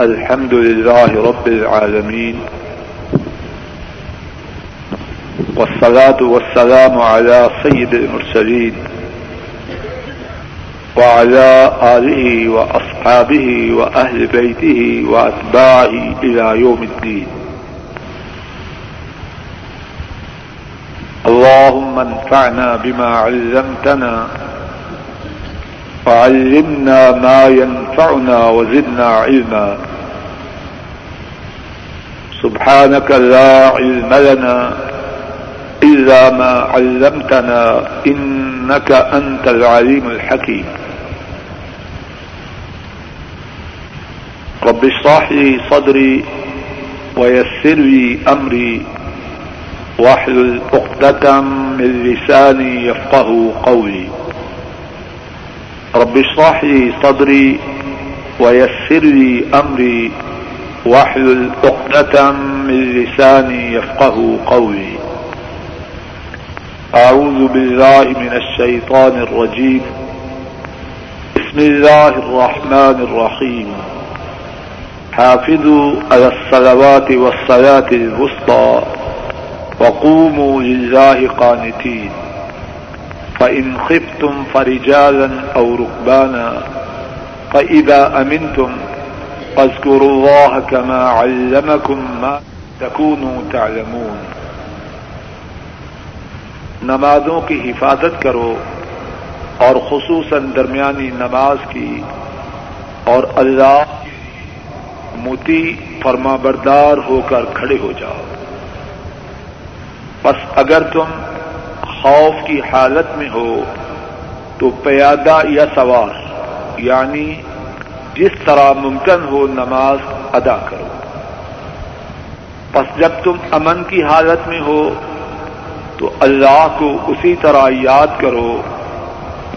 الحمد لله رب العالمين والصلاة والسلام على سيد المرسلين وعلى آله وأصحابه وأهل بيته وأتباعه إلى يوم الدين. اللهم انفعنا بما علمتنا وعلمنا ما ينفعنا وزدنا علما. سبحانك لا علم لنا إلا ما علمتنا إنك أنت العليم الحكيم. رب اشرح لي صدري ويسر لي أمري واحلل عقدة من لساني يفقه قولي. رب اشرح لي صدري ويسر لي أمري واحلل عقدة من لساني يفقه قولي. أعوذ بالله من الشيطان الرجيم. بسم الله الرحمن الرحيم. حافظوا على الصلوات والصلاة الوسطى وقوموا لله قانتين. فإن خفتم فرجالا أو ركبانا فإذا أمنتم فاذكروا الله كما علمكم ما تكونوا تعلمون. نمازوں کی حفاظت کرو اور خصوصاً درمیانی نماز کی اور اللہ متی فرما بردار ہو کر کھڑے ہو جاؤ۔ بس اگر تم خوف کی حالت میں ہو تو پیادہ یا سوار یعنی جس طرح ممکن ہو نماز ادا کرو۔ بس جب تم امن کی حالت میں ہو، تو اللہ کو اسی طرح یاد کرو،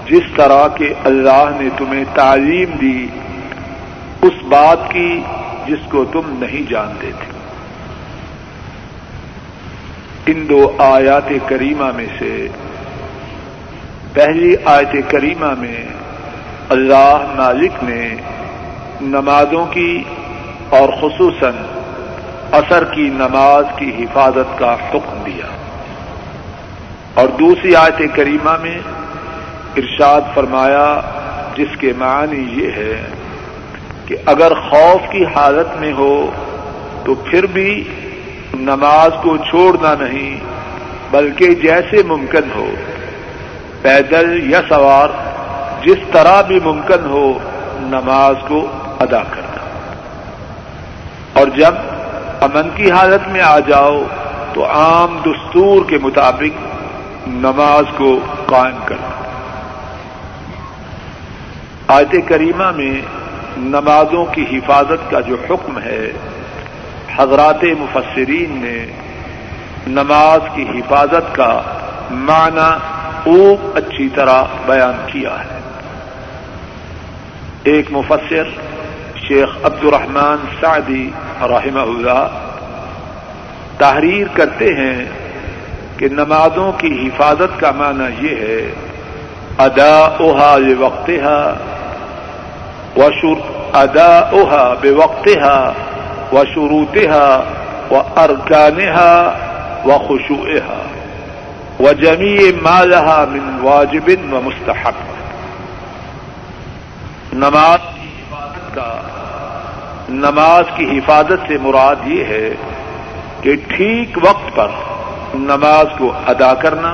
جس طرح کے اللہ نے تمہیں تعلیم دی، اس بات کی جس کو تم نہیں جانتے تھے۔ ان دو آیات کریمہ میں سے پہلی آیت کریمہ میں اللہ مالک نے نمازوں کی اور خصوصاً اثر کی نماز کی حفاظت کا حکم دیا۔ اور دوسری آیت کریمہ میں ارشاد فرمایا، جس کے معنی یہ ہے کہ اگر خوف کی حالت میں ہو تو پھر بھی نماز کو چھوڑنا نہیں، بلکہ جیسے ممکن ہو، پیدل یا سوار، جس طرح بھی ممکن ہو، نماز کو ادا کرنا اور جب امن کی حالت میں آ جاؤ تو عام دستور کے مطابق نماز کو قائم کرنا آیت کریمہ میں نمازوں کی حفاظت کا جو حکم ہے، حضرات مفسرین نے نماز کی حفاظت کا معنی خوب اچھی طرح بیان کیا ہے۔ ایک مفسر شیخ عبد الرحمان سعدی رحمہ اللہ تحریر کرتے ہیں کہ نمازوں کی حفاظت کا معنی یہ ہے ادا اوہا بے وقت ادا اوہا بے وقت و شروطہ و ارکانہ و خوشو و جمی مالہ من واجب و مستحق نماز کا نماز کی حفاظت سے مراد یہ ہے کہ ٹھیک وقت پر نماز کو ادا کرنا،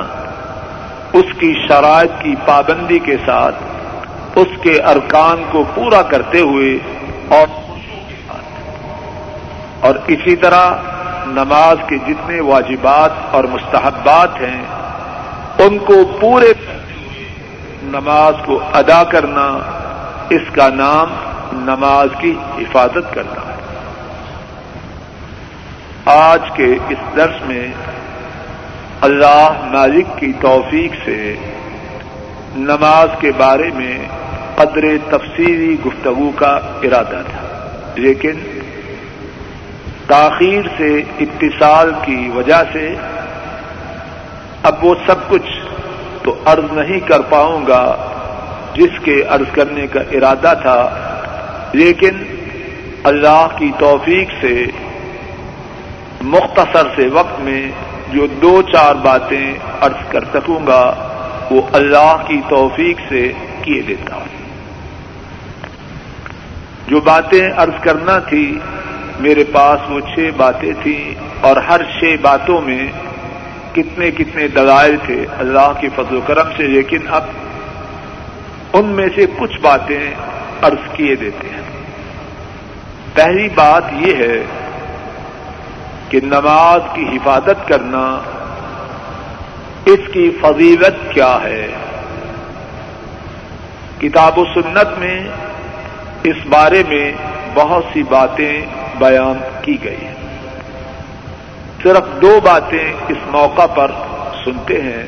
اس کی شرائط کی پابندی کے ساتھ، اس کے ارکان کو پورا کرتے ہوئے اور اور اسی طرح نماز کے جتنے واجبات اور مستحبات ہیں، ان کو پورے نماز کو ادا کرنا، اس کا نام نماز کی حفاظت کرنا ہے۔ آج کے اس درس میں اللہ مالک کی توفیق سے نماز کے بارے میں قدر تفصیلی گفتگو کا ارادہ تھا۔ لیکن تاخیر سے اتصال کی وجہ سے اب وہ سب کچھ تو عرض نہیں کر پاؤں گا جس کے عرض کرنے کا ارادہ تھا۔ لیکن اللہ کی توفیق سے مختصر سے وقت میں جو دو چار باتیں عرض کر سکوں گا، وہ اللہ کی توفیق سے کیے دیتا ہوں جو باتیں عرض کرنا تھی، میرے پاس وہ چھ باتیں تھیں اور ہر چھ باتوں میں کتنے کتنے دلائل تھے اللہ کے فضل و کرم سے، لیکن اب ان میں سے کچھ باتیں عرض کیے دیتے ہیں۔ پہلی بات یہ ہے کہ نماز کی حفاظت کرنا اس کی فضیلت کیا ہے۔ کتاب و سنت میں اس بارے میں بہت سی باتیں بیان کی گئی ہیں۔ صرف دو باتیں اس موقع پر سنتے ہیں۔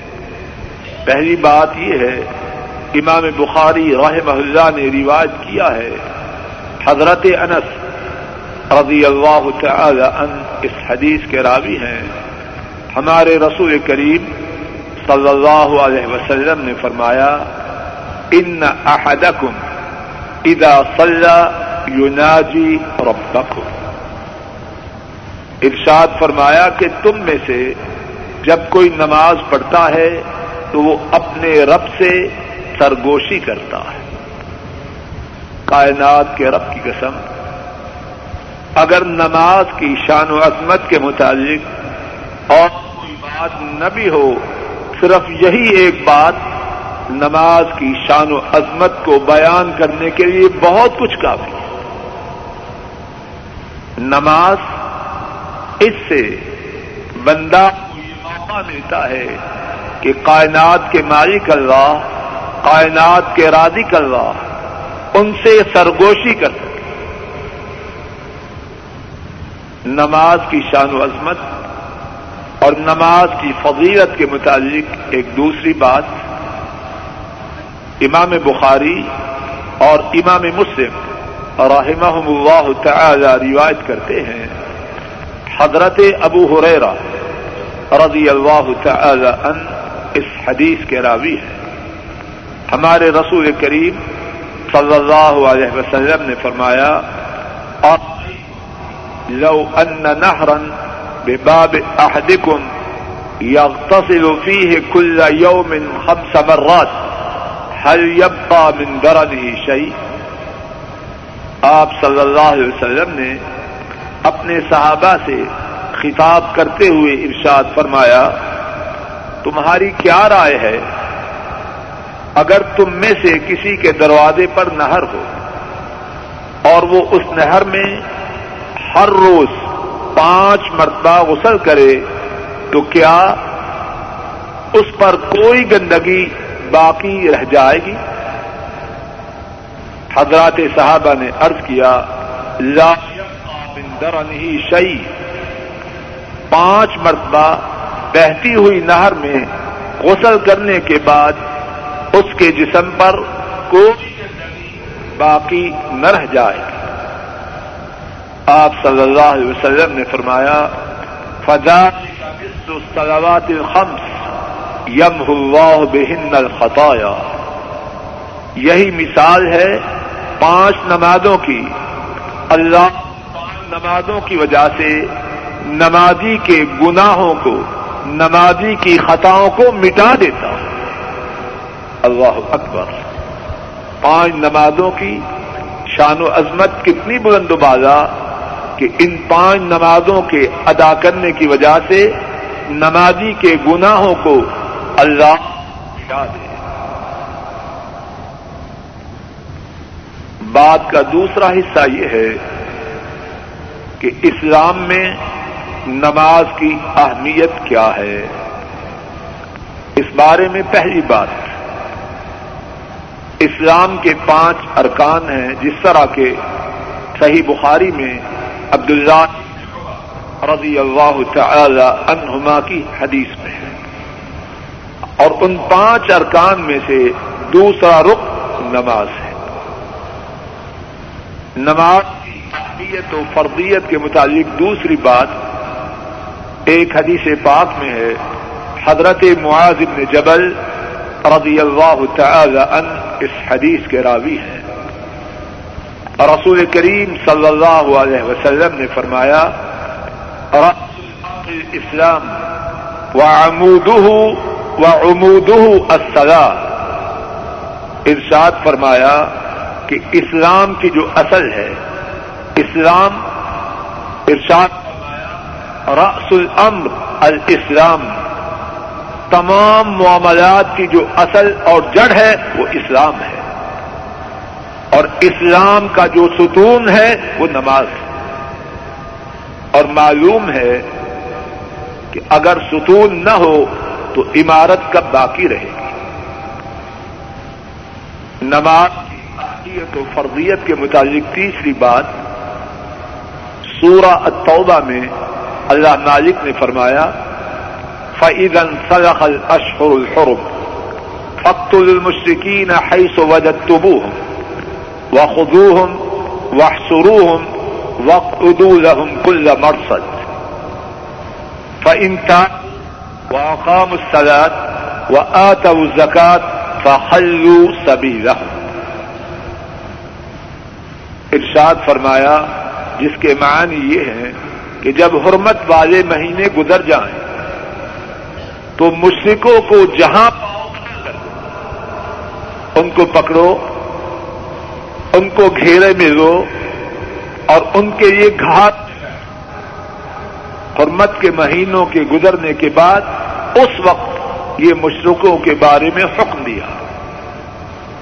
پہلی بات یہ ہے امام بخاری رحمہ اللہ نے رواج کیا ہے۔ حضرت انس رضی اللہ تعالی ان اس حدیث کے راوی ہیں۔ ہمارے رسول کریم صلی اللہ علیہ وسلم نے فرمایا، ان احدکم اذا صلى يناجي ربكم ارشاد فرمایا کہ تم میں سے جب کوئی نماز پڑھتا ہے تو وہ اپنے رب سے سرگوشی کرتا ہے۔ کائنات کے رب کی قسم، اگر نماز کی شان و عظمت کے متعلق اور کوئی بات نہ بھی ہو، صرف یہی ایک بات، نماز کی شان و عظمت کو بیان کرنے کے لیے بہت کچھ کافی ہے۔ نماز اس سے بندہ کو یہ موقع ملتا ہے کہ کائنات کے مالک اللہ کائنات کے رادق اللہ ان سے سرگوشی کر سکے۔ نماز کی شان و عظمت اور نماز کی فضیلت کے متعلق ایک دوسری بات، امام بخاری اور امام مسلم رحمہ اللہ تعالی روایت کرتے ہیں۔ حضرت ابو حریرا رضی اللہ تعالی ان اس حدیث کے راوی ہیں۔ ہمارے رسول کریم صلی اللہ علیہ وسلم نے فرمایا لو أن نهرا بباب أحدكم يغتصل فيه كل يوم خمس مرات هل يبقى من درنه شيء آپ صلی اللہ علیہ وسلم نے اپنے صحابہ سے خطاب کرتے ہوئے ارشاد فرمایا، تمہاری کیا رائے ہے؟ اگر تم میں سے کسی کے دروازے پر نہر ہو اور وہ اس نہر میں ہر روز پانچ مرتبہ غسل کرے، تو کیا اس پر کوئی گندگی باقی رہ جائے گی؟ حضرات صحابہ نے عرض کیا، لا ہی شعی پانچ مرتبہ بہتی ہوئی نہر میں غسل کرنے کے بعد اس کے جسم پر کوئی باقی نہ رہ جائے۔ آپ صلی اللہ علیہ وسلم نے فرمایا فضا الصلوات الخمس یم اللہ بہن الخطایا یہی مثال ہے پانچ نمازوں کی۔ اللہ پانچ نمازوں کی وجہ سے نمازی کے گناہوں کو، نمازی کی خطاؤں کو مٹا دیتا۔ اللہ اکبر۔ پانچ نمازوں کی شان و عظمت کتنی بلند و بازا کہ ان پانچ نمازوں کے ادا کرنے کی وجہ سے نمازی کے گناہوں کو اللہ دے بات کا دوسرا حصہ یہ ہے کہ اسلام میں نماز کی اہمیت کیا ہے۔ اس بارے میں پہلی بات۔ اسلام کے پانچ ارکان ہیں، جس طرح کے صحیح بخاری میں عبداللہ رضی اللہ تعالی عنہما کی حدیث میں ہے۔ اور ان پانچ ارکان میں سے دوسرا رخ نماز ہے۔ نماز کی و فرضیت کے متعلق دوسری بات ایک حدیث پاک میں ہے، حضرت معاذ بن جبل رضی اللہ تعالی ان اس حدیث کے راوی ہیں۔ اور رسول کریم صلی اللہ علیہ وسلم نے فرمایا اسلام و عمودہ و عمودہ السلام ارشاد فرمایا کہ اسلام کی جو اصل ہے، اسلام، ارشاد رأس الامر الاسلام۔ تمام معاملات کی جو اصل اور جڑ ہے وہ اسلام ہے۔ اور اسلام کا جو ستون ہے وہ نماز ہے۔ اور معلوم ہے کہ اگر ستون نہ ہو تو عمارت کب باقی رہے گی۔ نماز کی و فرضیت کے متعلق تیسری بات، سورہ التوبہ میں اللہ مالک نے فرمایا فعیدن صلاح الشر الحرم فخت المشرقین حیث وجد تبو و خدوہم و وقت لهم كل مرصد فإن تاب وأقاموا الصلاة وآتوا الزكاة فخلوا سبيلهم ارشاد فرمایا، جس کے معنی یہ ہیں کہ جب حرمت والے مہینے گزر جائیں تو مشرقوں کو جہاں ان کو پکڑو، ان کو گھیرے میں لو اور ان کے لیے گھات حرمت کے مہینوں کے گزرنے کے بعد اس وقت یہ مشرقوں کے بارے میں حکم دیا۔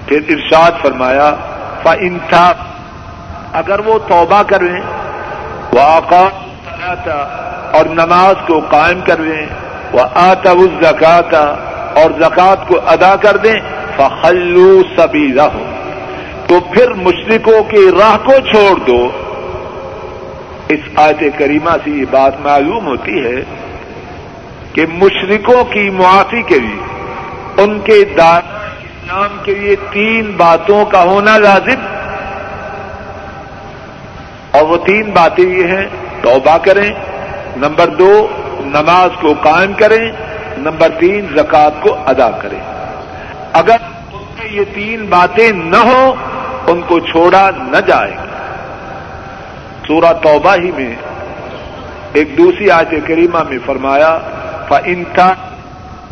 پھر ارشاد فرمایا فا انصاف اگر وہ توبہ کریں وہ اور نماز کو قائم کر دیں وہ آتا اس زکاتا اور زکات کو ادا کر دیں، فخلو سبھی رہو تو پھر مشرقوں کی راہ کو چھوڑ دو۔ اس آیت کریمہ سے یہ بات معلوم ہوتی ہے کہ مشرقوں کی معافی کے لیے، ان کے دار اسلام کے لیے تین باتوں کا ہونا لازم۔ اور وہ تین باتیں یہ ہیں، توبہ کریں۔ نمبر دو نماز کو قائم کریں، نمبر تین زکات کو ادا کریں۔ اگر ان میں یہ تین باتیں نہ ہوں، ان کو چھوڑا نہ جائے۔ گا سورہ توبہ ہی میں ایک دوسری آیت کریمہ میں فرمایا ف انتا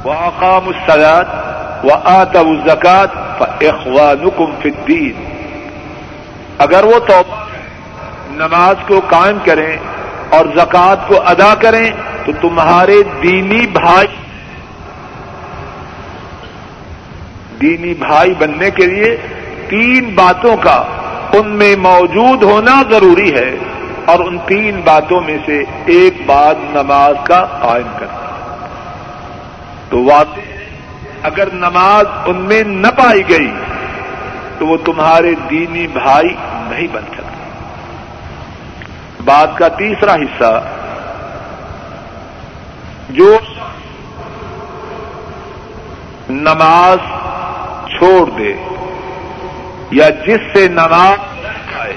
و اقام السلاد و آتا زکات اخوان فدین اگر وہ توبہ نماز کو قائم کریں اور زکوٰۃ کو ادا کریں تو تمہارے دینی بھائی دینی بھائی بننے کے لیے تین باتوں کا ان میں موجود ہونا ضروری ہے اور ان تین باتوں میں سے ایک بات نماز کا قائم کرنا۔ تو واضح اگر نماز ان میں نہ پائی گئی، تو وہ تمہارے دینی بھائی نہیں بن سکتے۔ بات کا تیسرا حصہ جو نماز چھوڑ دے یا جس سے نماز آئے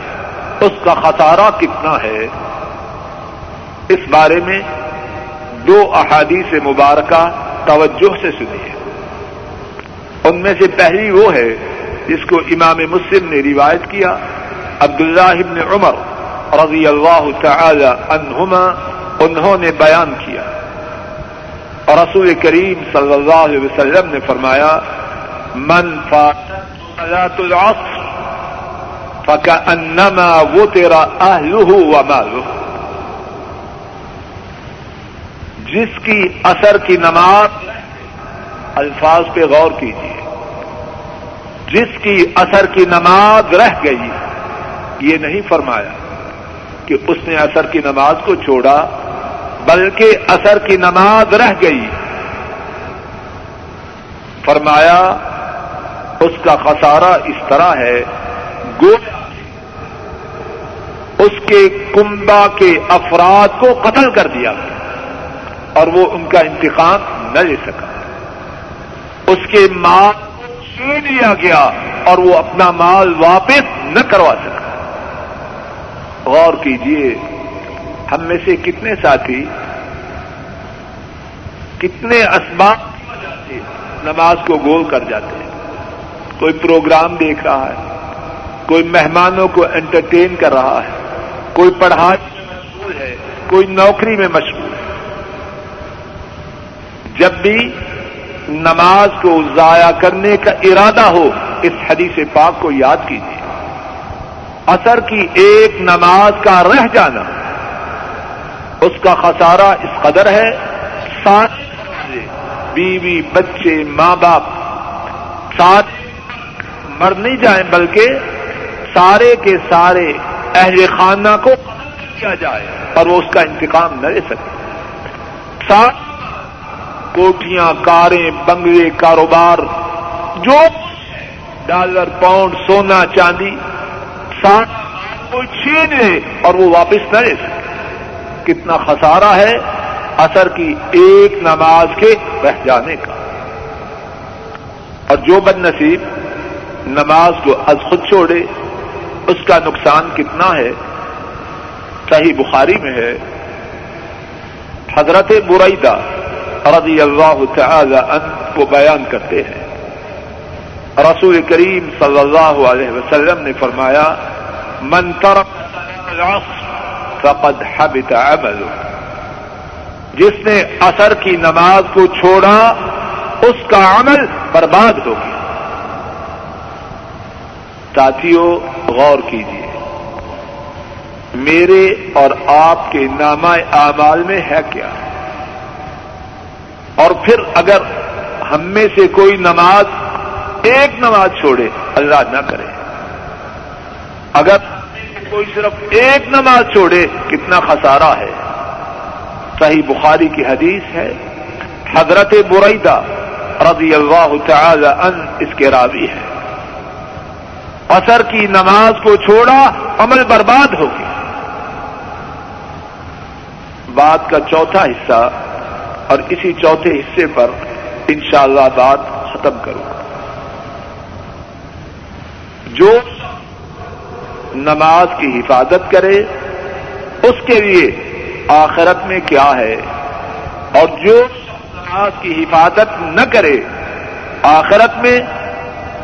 اس کا خسارہ کتنا ہے؟ اس بارے میں دو احادیث مبارکہ توجہ سے سنیے۔ ان میں سے پہلی وہ ہے، جس کو امام مسلم نے روایت کیا، عبداللہ ابن عمر رضی اللہ تعالی عنہما، انہوں نے بیان کیا۔ اور رسول کریم صلی اللہ علیہ وسلم نے فرمایا، من فات العصر فكأنما وطر أهله وماله جس کی اثر کی نماز، الفاظ پہ غور کیجیے جس کی اثر کی نماز رہ گئی، یہ نہیں فرمایا کہ اس نے اثر کی نماز کو چھوڑا بلکہ اثر کی نماز رہ گئی۔ فرمایا، اس کا خسارہ اس طرح ہے گو اس کے کنبا کے افراد کو قتل کر دیا اور وہ ان کا انتقام نہ لے سکا۔ اس کے مال کو چھین لیا گیا اور وہ اپنا مال واپس نہ کروا سکا۔ غور کیجیے ہم میں سے کتنے ساتھی کتنے اسباب نماز کو گول کر جاتے ہیں۔ کوئی پروگرام دیکھ رہا ہے، کوئی مہمانوں کو انٹرٹین کر رہا ہے، کوئی پڑھائی میں مشغول ہے، کوئی نوکری میں مشغول ہے۔ جب بھی نماز کو ضائع کرنے کا ارادہ ہو، اس حدیث پاک کو یاد کیجیے اثر کی ایک نماز کا رہ جانا۔ اس کا خسارہ اس قدر ہے سارے بیوی، بچے ماں باپ ساتھ مر نہیں جائیں بلکہ سارے کے سارے اہل خانہ کو کیا جائے اور وہ اس کا انتقام نہ لے سکے۔ ساتھ کوٹیاں، کاریں، بنگلے، کاروبار، جو ڈالر، پاؤنڈ، سونا، چاندی ساتھ کوئی چھین لے اور وہ واپس نہ لے سکے۔ کتنا خسارہ ہے اثر کی ایک نماز کے رہ جانے کا۔ اور جو بد نصیب نماز کو از خود چھوڑے، اس کا نقصان کتنا ہے؟ صحیح بخاری میں ہے۔ حضرت برعیدہ رضی اللہ تعالی عنہ کو بیان کرتے ہیں۔ رسول کریم صلی اللہ علیہ وسلم نے فرمایا، من ترک فقد حبت عمله جس نے اثر کی نماز کو چھوڑا، اس کا عمل برباد ہو گیا۔ ساتھیوں غور کیجیے میرے اور آپ کے نامہ اعمال میں ہے کیا؟ اور پھر اگر ہم میں سے کوئی نماز، ایک نماز چھوڑے، اللہ نہ کرے۔ اگر کوئی صرف ایک نماز چھوڑے، کتنا خسارہ ہے۔ صحیح بخاری کی حدیث ہے، حضرت برعیدہ رضی اللہ تعالی ان اس کے راوی ہے اثر کی نماز کو چھوڑا، عمل برباد ہو گیا۔ بات کا چوتھا حصہ اور اسی چوتھے حصے پر انشاءاللہ اللہ بات ختم کروں۔ گا جو نماز کی حفاظت کرے، اس کے لیے آخرت میں کیا ہے؟ اور جو نماز کی حفاظت نہ کرے، آخرت میں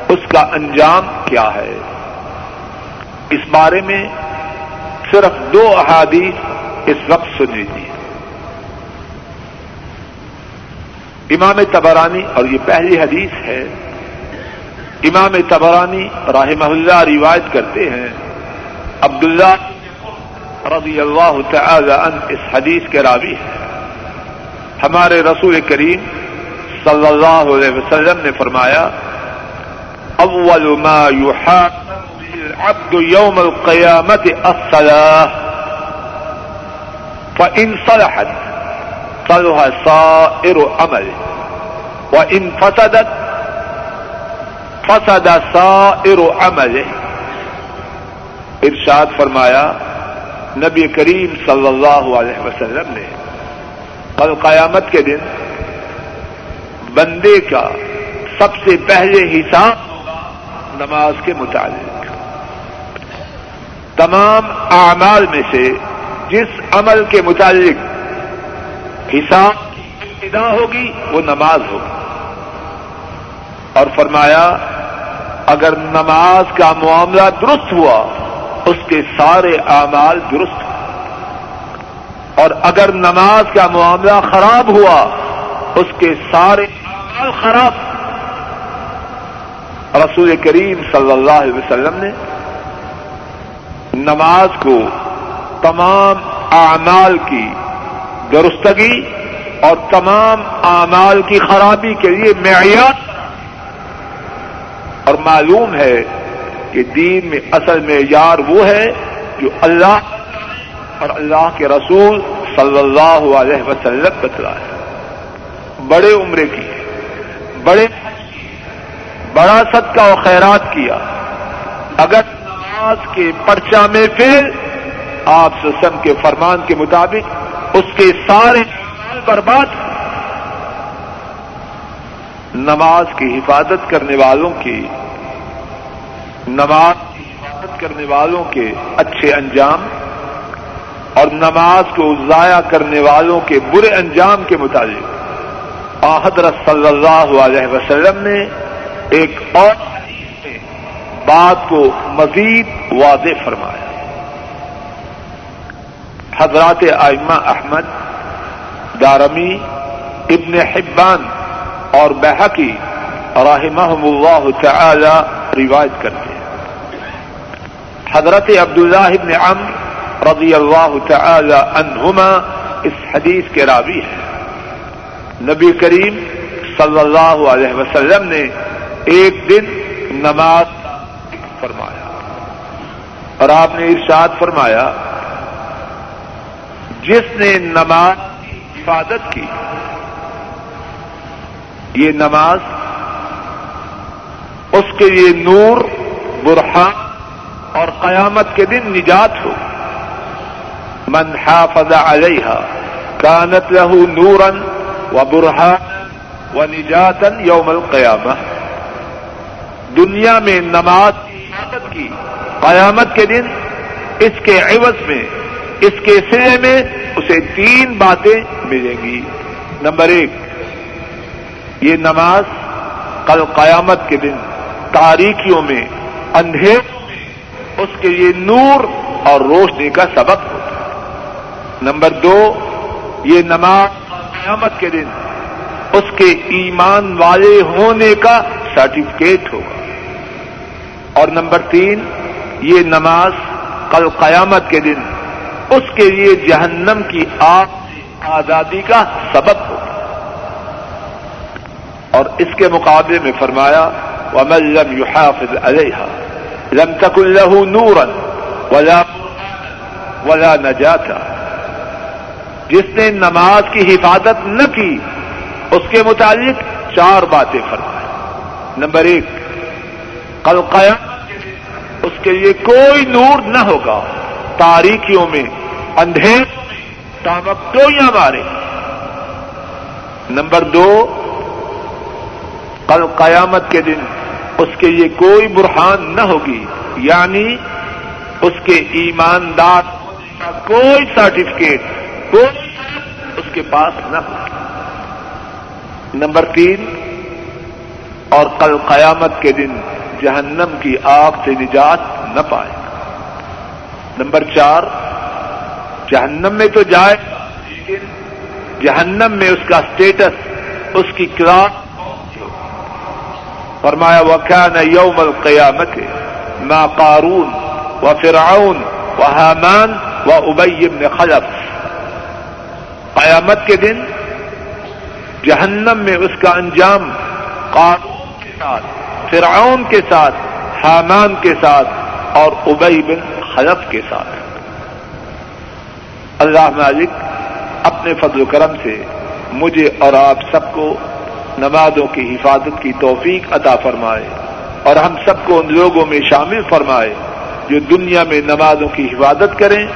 اس کا انجام کیا ہے؟ اس بارے میں صرف دو احادیث اس وقت سن لیجیے امام تبرانی اور یہ پہلی حدیث ہے، امام تبرانی رحمہ اللہ روایت کرتے ہیں عبداللہ رضی اللہ تعالی عنہ اس حدیث کے راوی ہے ہمارے رسول کریم صلی اللہ علیہ وسلم نے فرمایا، اول ما يحاسب العبد يوم القيامة الصلاة فإن صلحت صلح سائر عمل وإن فسدت فسد سائر عمل ارشاد فرمایا، نبی کریم صلی اللہ علیہ وسلم نے کل قیامت کے دن بندے کا سب سے پہلے حساب نماز کے متعلق۔ تمام اعمال میں سے جس عمل کے متعلق حساب ابتدا ہوگی، وہ نماز ہوگی۔ اور فرمایا، اگر نماز کا معاملہ درست ہوا اس کے سارے اعمال درست اور اگر نماز کا معاملہ خراب ہوا، اس کے سارے اعمال خراب۔ رسول کریم صلی اللہ علیہ وسلم نے نماز کو تمام اعمال کی درستگی اور تمام اعمال کی خرابی کے لیے معیار۔ اور معلوم ہے کہ دین میں اصل معیار وہ ہے جو اللہ اور اللہ کے رسول صلی اللہ علیہ وسلم بتلا ہے۔ بڑے عمرے کی، بڑے بڑا صدقہ و خیرات کیا۔ اگر نماز کے پرچہ میں پھر آپ سسم کے فرمان کے مطابق اس کے سارے برباد، نماز کی حفاظت کرنے والوں کی نماز کی حفاظت کرنے والوں کے اچھے انجام اور نماز کو ضائع کرنے والوں کے برے انجام کے مطابق حضرت صلی اللہ علیہ وسلم نے ایک اور بات کو مزید واضح فرمایا۔ حضرات آئمہ احمد، دارمی، ابن حبان اور بحقی رحمہ اللہ تعالی روایت کرتے ہیں۔ حضرت عبداللہ ابن عمر رضی اللہ تعالی عنہما اس حدیث کے راوی ہیں۔ نبی کریم صلی اللہ علیہ وسلم نے ایک دن نماز فرمایا اور آپ نے ارشاد فرمایا، جس نے نماز کی حفاظت کی، یہ نماز اس کے لیے نور، برہان اور قیامت کے دن نجات ہو۔ من حافظ علیہ کانت له نورا و برہان و نجاتن یوم القیامہ۔ دنیا میں نماز عبادت کی، قیامت کے دن اس کے عوض میں، اس کے سرے میں اسے تین باتیں ملیں گی۔ نمبر ایک، یہ نماز کل قیامت کے دن تاریخیوں میں اندھیر اس کے لیے نور اور روشنی کا سبق ہوتا نمبر دو، یہ نماز قیامت کے دن اس کے ایمان والے ہونے کا سرٹیفکیٹ ہوگا۔ اور نمبر تین، یہ نماز کل قیامت کے دن اس کے لیے جہنم کی آگ آزادی کا سبب ہوگا۔ اور اس کے مقابلے میں فرمایا، ومن لم يحافظ لم تكن له نورا ولا ولا نجاتا جس نے نماز کی حفاظت نہ کی، اس کے متعلق چار باتیں فرمائیں۔ نمبر ایک، کل قیام اس کے لیے کوئی نور نہ ہوگا۔ تاریخیوں میں اندھیر تامکٹویاں مارے۔ نمبر دو، کل قیامت کے دن اس کے لیے کوئی برہان نہ ہوگی۔ یعنی اس کے ایماندار کا کوئی سرٹیفکیٹ کوئی اس کے پاس نہ ہوگی نمبر تین، اور کل قیامت کے دن جہنم کی آگ سے نجات نہ پائے۔ گا نمبر چار، جہنم میں تو جائے لیکن جہنم میں اس کا اسٹیٹس اس کی کلاس فرمایا وہ کیا نہ یوم القیامت ما قارون و فرعون و حامان و ابیم خلف۔ قیامت کے دن جہنم میں اس کا انجام قانون کے ساتھ، فرعون کے ساتھ حامان کے ساتھ اور ابئی بن خلف کے ساتھ۔ اللہ مالک، اپنے فضل و کرم سے مجھے اور آپ سب کو نمازوں کی حفاظت کی توفیق عطا فرمائے اور ہم سب کو ان لوگوں میں شامل فرمائے جو دنیا میں نمازوں کی حفاظت کریں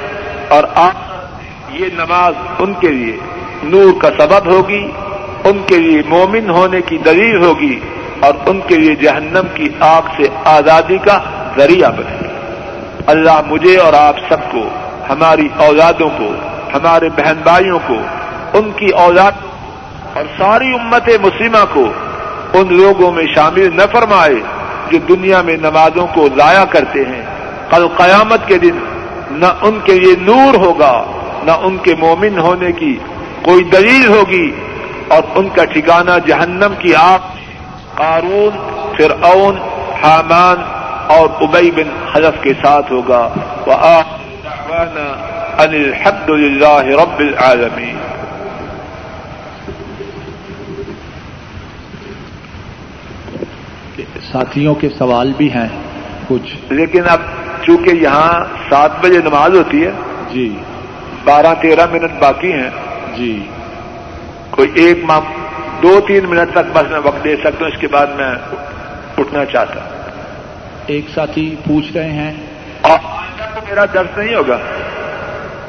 اور آپ یہ نماز ان کے لیے نور کا سبب ہوگی، ان کے لیے مومن ہونے کی دلیل ہوگی اور ان کے لیے جہنم کی آگ سے آزادی کا ذریعہ بنے۔ اللہ مجھے اور آپ سب کو، ہماری اولادوں کو، ہمارے بہن بھائیوں کو، ان کی اولاد اور ساری امت مسلمہ کو ان لوگوں میں شامل نہ فرمائے جو دنیا میں نمازوں کو ضائع کرتے ہیں۔ کل قیامت کے دن نہ ان کے لیے نور ہوگا، نہ ان کے مومن ہونے کی کوئی دلیل ہوگی۔ اور ان کا ٹھکانہ جہنم کی آگ قارون، فرعون، حامان اور ابئی بن حلف کے ساتھ ہوگا۔ وہ الحمد للہ رب العالمین۔ ساتھیوں کے سوال بھی ہیں کچھ۔ لیکن اب چونکہ یہاں سات بجے نماز ہوتی ہے جی۔ بارہ تیرہ منٹ باقی ہیں۔ جی۔ کوئی ایک ماہ دو تین منٹ تک بس میں وقت دے سکتا ہوں اس کے بعد میں اٹھنا چاہتا۔ ایک ساتھی پوچھ رہے ہیں۔ اور تو میرا درد نہیں ہوگا۔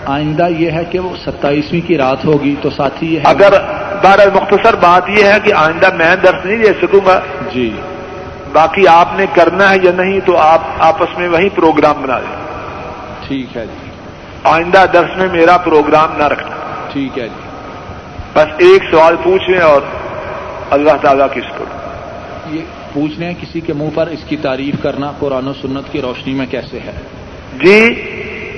آئندہ یہ ہے کہ وہ ستائیسویں کی رات ہوگی تو ساتھی یہ ہے۔ اگر بارہ مختصر بات یہ ہے کہ آئندہ میں درس نہیں دے سکوں گا جی۔ باقی آپ نے کرنا ہے یا نہیں تو آپ آپس میں وہی پروگرام بنا لیں ٹھیک ہے جی۔ آئندہ درس میں میرا پروگرام نہ رکھنا۔ ٹھیک ہے جی۔ بس ایک سوال پوچھیں اور اللہ تعالیٰ کی شکر۔ یہ پوچھ ہیں کسی کے منہ پر اس کی تعریف کرنا قرآن و سنت کی روشنی میں کیسے ہے؟ جی۔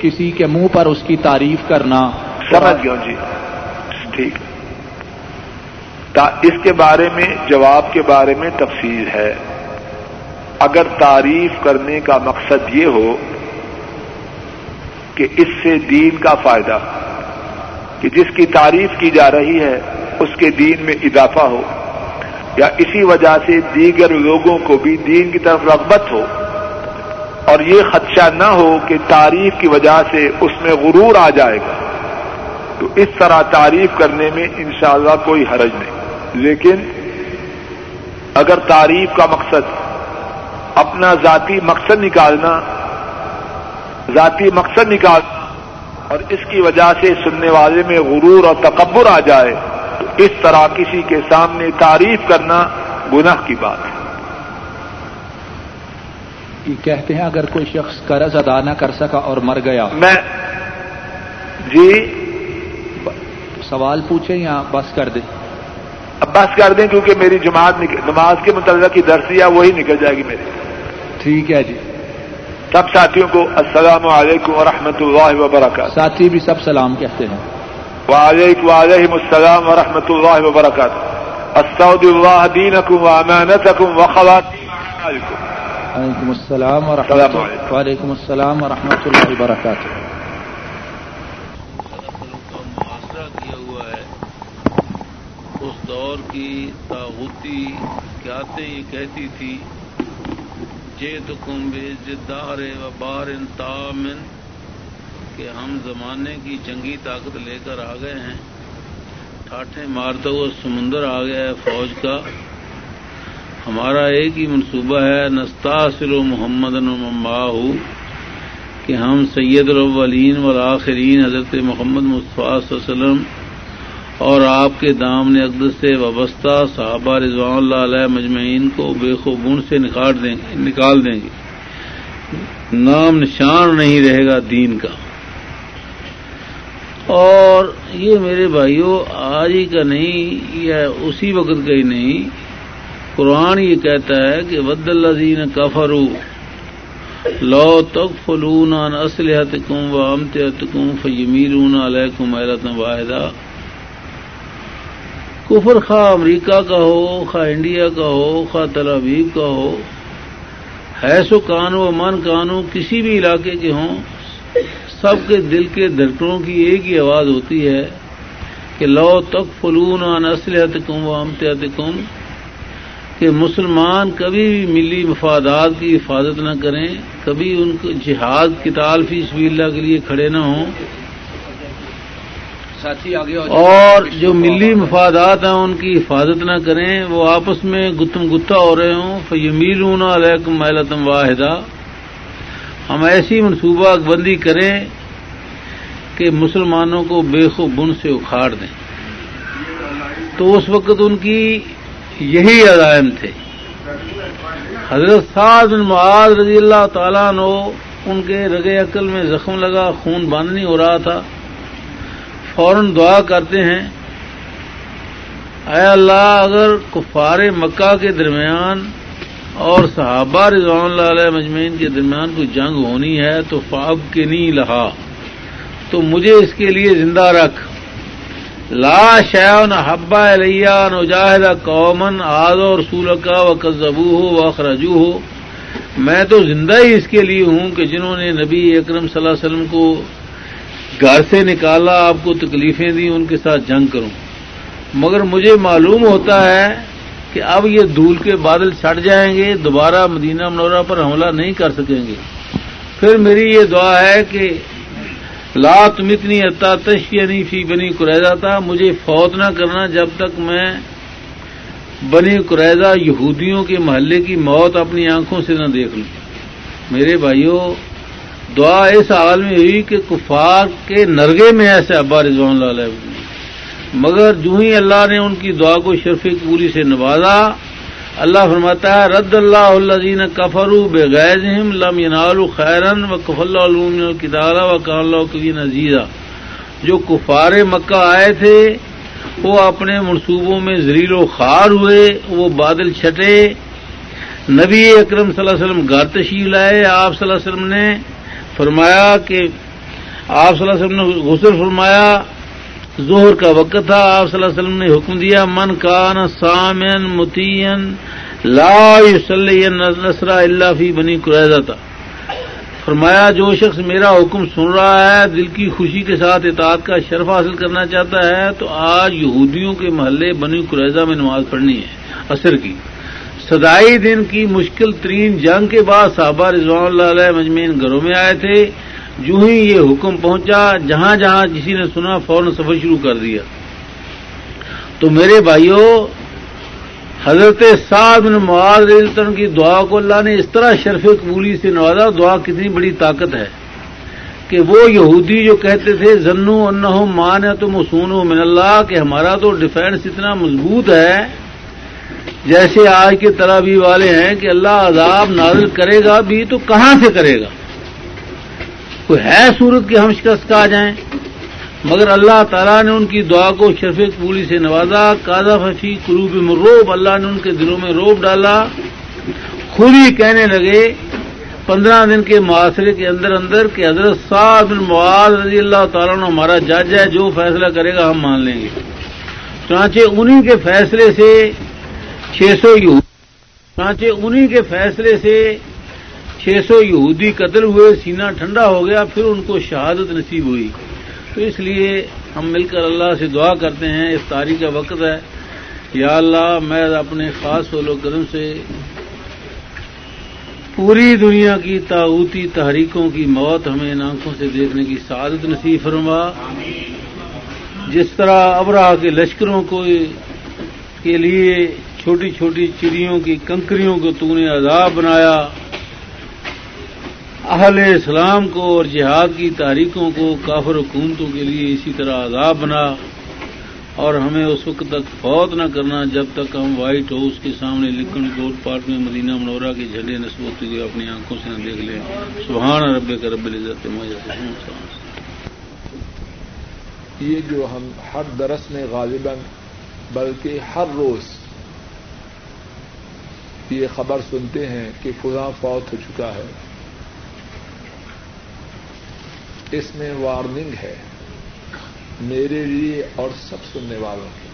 کسی کے منہ پر اس کی تعریف کرنا۔ سمجھ گیا جی۔ ٹھیک۔ اس کے بارے میں جواب کے بارے میں تفصیل ہے۔ اگر تعریف کرنے کا مقصد یہ ہو کہ اس سے دین کا فائدہ کہ جس کی تعریف کی جا رہی ہے اس کے دین میں اضافہ ہو یا اسی وجہ سے دیگر لوگوں کو بھی دین کی طرف رغبت ہو اور یہ خدشہ نہ ہو کہ تعریف کی وجہ سے اس میں غرور آ جائے گا، تو اس طرح تعریف کرنے میں انشاءاللہ کوئی حرج نہیں۔ لیکن اگر تعریف کا مقصد اپنا ذاتی مقصد نکالنا ذاتی مقصد نکالنا اور اس کی وجہ سے سننے والے میں غرور اور تکبر آ جائے تو اس طرح کسی کے سامنے تعریف کرنا گناہ کی بات ہے۔ یہ کہتے ہیں اگر کوئی شخص قرض ادا نہ کر سکا اور مر گیا۔ میں جی؟ سوال پوچھیں یا بس کر دیں؟ اب بس کر دیں کیونکہ میری جماعت نماز کے متعلق کی درسیہ وہی نکل جائے گی میری ٹھیک ہے جی۔ سب ساتھیوں کو السلام علیکم ورحمۃ اللہ وبرکاتہ۔ ساتھی بھی سب سلام کہتے ہیں۔ وعلیکم وعلیکم السلام ورحمۃ اللہ وبرکاتہ۔ السعود اللہ دینکم وامانتکم وخواتیم وعلیکم السلام ورحمۃ اللہ وعلیکم السلام ورحمۃ اللہ وبرکاتہ۔ اس دور کی تاغوتی کیاتیں یہ کہتی تھی تو بے جدار و بار تامن، کہ ہم زمانے کی جنگی طاقت لے کر آ گئے ہیں۔ ٹھاٹھے مارتا ہوا سمندر آ گیا ہے فوج کا۔ ہمارا ایک ہی منصوبہ ہے نستاثر و محمد ہو کہ ہم سید الاولین والآخرین، حضرت محمد مصطفیٰ صلی اللہ علیہ وسلم اور آپ کے دام نے اقدس سے وابستہ صحابہ رضوان اللہ علیہ مجمعین کو بے خوبون سے نکال دیں گے، نکال دیں گے۔ نام نشان نہیں رہے گا دین کا۔ اور یہ میرے بھائیوں آج ہی کا نہیں، یہ اسی وقت کا ہی نہیں۔ قرآن یہ کہتا ہے کہ ود الزین کفرو لو تک فلون اسلحت کم و امتحت کم فیمیر علیہ کم واحدہ۔ کفر خواہ امریکہ کا ہو، خواہ انڈیا کا ہو، خواہ تلابیب کا ہو ہے سو کانو من کانو کسی بھی علاقے کے ہوں، سب کے دل کے دھڑکنوں کی ایک ہی آواز ہوتی ہے کہ لو تک فلون اسلحت کم و امتحت کم کہ مسلمان کبھی بھی ملی مفادات کی حفاظت نہ کریں، کبھی ان کو جہاد کتال فی سبیل اللہ کے لیے کھڑے نہ ہوں۔ اور جو ملی مفادات ہیں ان کی حفاظت نہ کریں وہ آپس میں گتم گتا ہو رہے ہوں۔ فیمیر علیکم میلتم واحدہ ہم ایسی منصوبہ بندی کریں کہ مسلمانوں کو بے بن سے اکھاڑ دیں۔ تو اس وقت ان کی یہی عزائم تھے۔ حضرت سعد بن معاذ رضی اللہ تعالیٰ نو ان کے رگے عقل میں زخم لگا خون بند نہیں ہو رہا تھا۔ فوراً دعا کرتے ہیں، اے اللہ، اگر کفار مکہ کے درمیان اور صحابہ رضوان اللہ علیہ مجمعین کے درمیان کوئی جنگ ہونی ہے تو فاب کے نہیں لہا، تو مجھے اس کے لیے زندہ رکھ۔ لا شیون حبا علیہ نجاہدہ قومن آد و رسول کا و قزبو ہو و خرجو ہو میں تو زندہ ہی اس کے لیے ہوں کہ جنہوں نے نبی اکرم صلی اللہ علیہ وسلم کو گھر سے نکالا، آپ کو تکلیفیں دی ان کے ساتھ جنگ کروں۔ مگر مجھے معلوم ہوتا ہے کہ اب یہ دھول کے بادل چھٹ جائیں گے، دوبارہ مدینہ منورہ پر حملہ نہیں کر سکیں گے۔ پھر میری یہ دعا ہے کہ لا تم اتنی عطا تشنی فی بنی قریضہ تھا مجھے فوت نہ کرنا جب تک میں بنی قریضہ یہودیوں کے محلے کی موت اپنی آنکھوں سے نہ دیکھ لوں۔ میرے بھائیوں دعا اس حال میں ہوئی کہ کفار کے نرگے میں ایسے ابا رضوان اللہ علیہ مگر جو ہی اللہ نے ان کی دعا کو شرف پوری سے نوازا، اللہ فرماتا ہے، رد اللہ الزین کفرو بے غیرم لم ینال خیرن و کف اللہ کدارہ و کہ اللہ کبھی نذیرہ جو کفار مکہ آئے تھے، وہ اپنے منصوبوں میں زریل و خار ہوئے، وہ بادل چھٹے۔ نبی اکرم صلی اللہ علیہ وسلم گھر تشریف لائے، آپ صلی اللہ علیہ وسلم نے فرمایا کہ آپ صلی اللہ علیہ وسلم نے غسل فرمایا، ظہر کا وقت تھا، آپ صلی اللہ علیہ وسلم نے حکم دیا، من کان سامن متین لا نسر اللہ فی بنی قریضہ تھا فرمایا، جو شخص میرا حکم سن رہا ہے، دل کی خوشی کے ساتھ اطاعت کا شرف حاصل کرنا چاہتا ہے، تو آج یہودیوں کے محلے بنی قریضہ میں نماز پڑھنی ہے، عصر کی۔ سدائی دن کی مشکل ترین جنگ کے بعد صحابہ رضوان اللہ علیہ مجمین گھروں میں آئے تھے۔ جو ہی یہ حکم پہنچا، جہاں جہاں کسی نے سنا، فوراً سفر شروع کر دیا۔ تو میرے بھائیوں حضرت بن معاذ ریلتن کی دعا کو اللہ نے اس طرح شرف قبولی سے نوازا، دعا کتنی بڑی طاقت ہے کہ وہ یہودی جو کہتے تھے زنو ان مان ہے تو مسون من اللہ، کہ ہمارا تو ڈیفینس اتنا مضبوط ہے جیسے آج کے ترابی والے ہیں کہ اللہ عذاب نازل کرے گا بھی تو کہاں سے کرے گا؟ کوئی ہے صورت کہ ہم شکست کا جائیں؟ مگر اللہ تعالیٰ نے ان کی دعا کو شرف قبولی سے نوازا کازا ففی قروب مروب، اللہ نے ان کے دلوں میں روب ڈالا۔ خود ہی کہنے لگے، پندرہ دن کے معاشرے کے اندر اندر کہ حضرت صاحب المعاد رضی اللہ تعالیٰ نے ہمارا جج ہے، جو فیصلہ کرے گا ہم مان لیں گے۔ چانچے انہی کے فیصلے سے چھ سو چانچے انہی کے فیصلے سے چھ سو یہودی قتل ہوئے، سینہ ٹھنڈا ہو گیا، پھر ان کو شہادت نصیب ہوئی۔ تو اس لیے ہم مل کر اللہ سے دعا کرتے ہیں، اس تاریخ کا وقت ہے۔ یا اللہ، میں اپنے خاص و کرم سے پوری دنیا کی تعوتی تحریکوں کی موت ہمیں ان آنکھوں سے دیکھنے کی سعادت نصیب فرما۔ جس طرح ابراہ کے لشکروں کو کے لیے چھوٹی چھوٹی چڑیوں کی کنکریوں کو تو نے عذاب بنایا۔ اہل اسلام کو اور جہاد کی تاریخوں کو کافر حکومتوں کے لیے اسی طرح عذاب بنا۔ اور ہمیں اس وقت تک فوت نہ کرنا جب تک ہم وائٹ ہاؤس کے سامنے لکھن گولڈ پارک میں مدینہ منورہ کے جھنڈے نسب ہوتے ہوئے اپنی آنکھوں سے نہ دیکھ لیں۔ سبحان رب کا رب العزت یہ جو ہم ہر درس میں غالباً، بلکہ ہر روز یہ خبر سنتے ہیں کہ فضا فوت ہو چکا ہے۔ اس میں وارننگ ہے۔ میرے لیے اور سب سننے والوں کے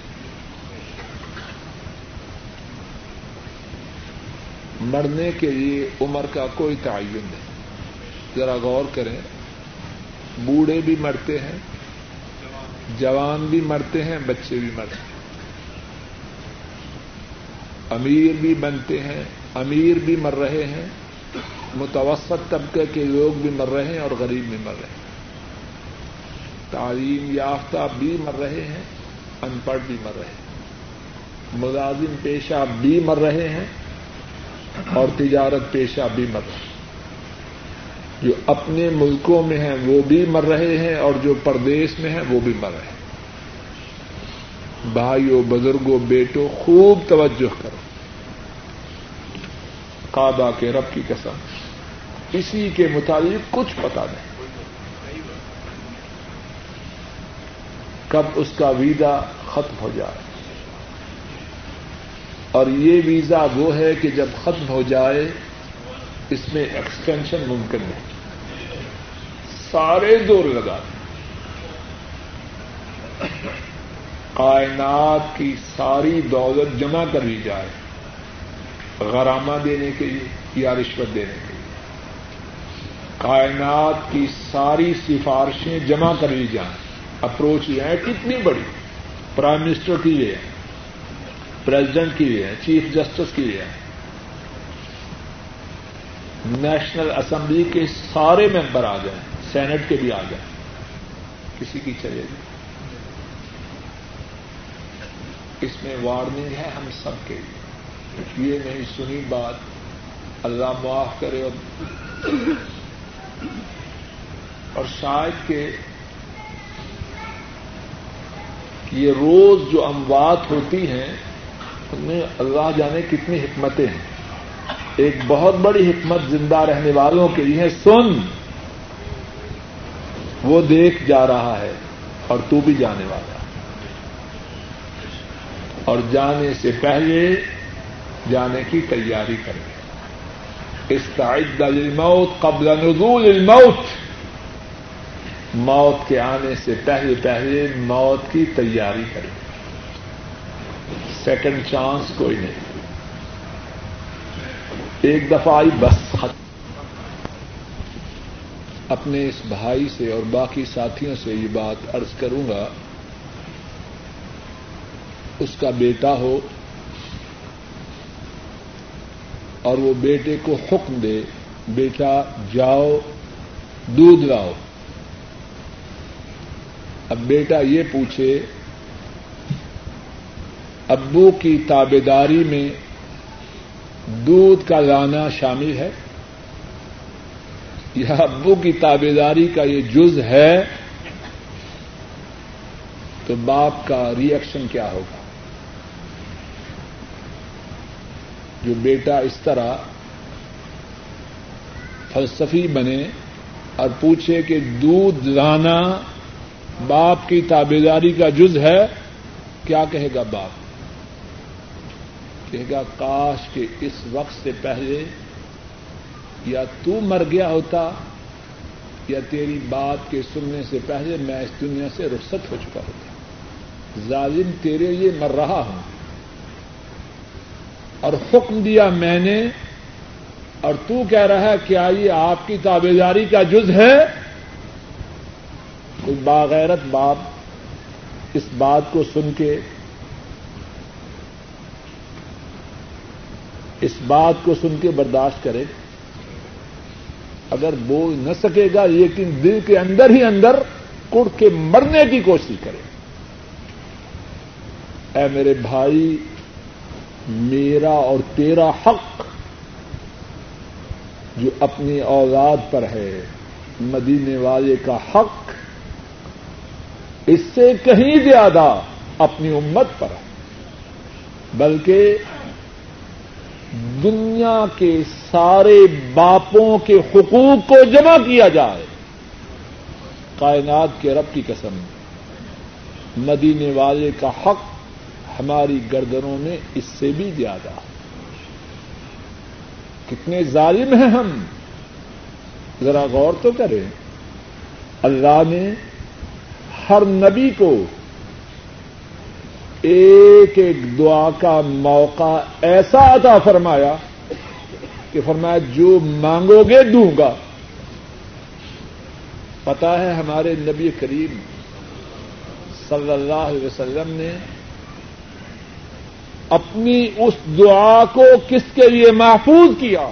مرنے کے لیے عمر کا کوئی تعین نہیں۔ ذرا غور کریں۔ بوڑھے بھی مرتے ہیں، جوان بھی مرتے ہیں، بچے بھی مرتے ہیں۔ امیر بھی بنتے ہیں، امیر بھی مر رہے ہیں، متوسط طبقے کے لوگ بھی مر رہے ہیں اور غریب بھی مر رہے ہیں۔ تعلیم یافتہ بھی مر رہے ہیں، ان پڑھ بھی مر رہے ہیں۔ ملازم پیشہ بھی مر رہے ہیں اور تجارت پیشہ بھی مر رہے ہیں۔ جو اپنے ملکوں میں ہیں وہ بھی مر رہے ہیں اور جو پردیش میں ہیں وہ بھی مر رہے ہیں۔ بھائیوں بزرگوں بیٹوں خوب توجہ کرو۔ کعبہ کے رب کی قسم، اسی کے متعلق کچھ پتا نہیں۔ کب اس کا ویزا ختم ہو جائے۔ اور یہ ویزا وہ ہے کہ جب ختم ہو جائے، اس میں ایکسٹینشن ممکن نہیں۔ سارے زور لگا دیں۔ کائنات کی ساری دولت جمع کر لی جائے۔ غرامہ دینے کے لیے یا رشوت دینے کے لیے۔ کائنات کی ساری سفارشیں جمع کر لی جائیں۔ اپروچ یہ ہے کتنی بڑی۔ پرائم منسٹر کی یہ ہے۔ پریزیڈنٹ کی یہ ہے۔ چیف جسٹس کی یہ ہے۔ نیشنل اسمبلی کے سارے ممبر آ جائیں۔ سینٹ کے بھی آ جائیں۔ کسی کی چلے گی۔ اس میں وارننگ ہے ہم سب کے لیے۔ یہ نہیں سنی بات اللہ معاف کرے اور شاید کہ یہ روز جو اموات ہوتی ہیں، ان میں اللہ جانے کتنی حکمتیں ہیں۔ ایک بہت بڑی حکمت زندہ رہنے والوں کے لیے سن۔ وہ دیکھ جا رہا ہے اور تو بھی جانے والا اور جانے سے پہلے جانے کی تیاری کرے استعد للموت قبل نزول الموت۔ موت کے آنے سے پہلے پہلے موت کی تیاری کرے سیکنڈ چانس کوئی نہیں۔ ایک دفعہ آئی بس اپنے اس بھائی سے اور باقی ساتھیوں سے یہ بات ارض کروں گا۔ اس کا بیٹا ہو اور وہ بیٹے کو حکم دے، بیٹا جاؤ، دودھ لاؤ۔ اب بیٹا یہ پوچھے، ابو کی تابے داری میں دودھ کا لانا شامل ہے؟ یا ابو کی تابے داری کا یہ جز ہے؟ تو باپ کا ریئیکشن کیا ہوگا؟ جو بیٹا اس طرح فلسفی بنے اور پوچھے کہ دودھ لانا باپ کی تابے داری کا جز ہے، کیا کہے گا باپ؟ کہے گا، کاش کے اس وقت سے پہلے یا تو مر گیا ہوتا یا تیری بات کے سننے سے پہلے میں اس دنیا سے رخصت ہو چکا ہوتا۔ ظالم تیرے لیے مر رہا ہوں۔ اور حکم دیا میں نے، اور تو کہہ رہا ہے کیا یہ آپ کی تابے داری کا جز ہے۔ کوئی باغیرت باپ اس بات کو سن کے، اس بات کو سن کے برداشت کرے۔ اگر بول نہ سکے گا، لیکن دل کے اندر ہی اندر کڑ کے مرنے کی کوشش کرے۔ اے میرے بھائی میرا اور تیرا حق جو اپنی اولاد پر ہے، مدینے والے کا حق، اس سے کہیں زیادہ اپنی امت پر ہے۔ بلکہ دنیا کے سارے باپوں کے حقوق کو جمع کیا جائے۔ کائنات کے رب کی قسم، مدینے والے کا حق ہماری گردنوں میں اس سے بھی زیادہ۔ کتنے ظالم ہیں ہم۔ ذرا غور تو کریں۔ اللہ نے ہر نبی کو ایک ایک دعا کا موقع ایسا عطا فرمایا کہ فرمایا جو مانگو گے دوں گا۔ پتا ہے ہمارے نبی کریم صلی اللہ علیہ وسلم نے اپنی اس دعا کو کس کے لیے محفوظ کیا؟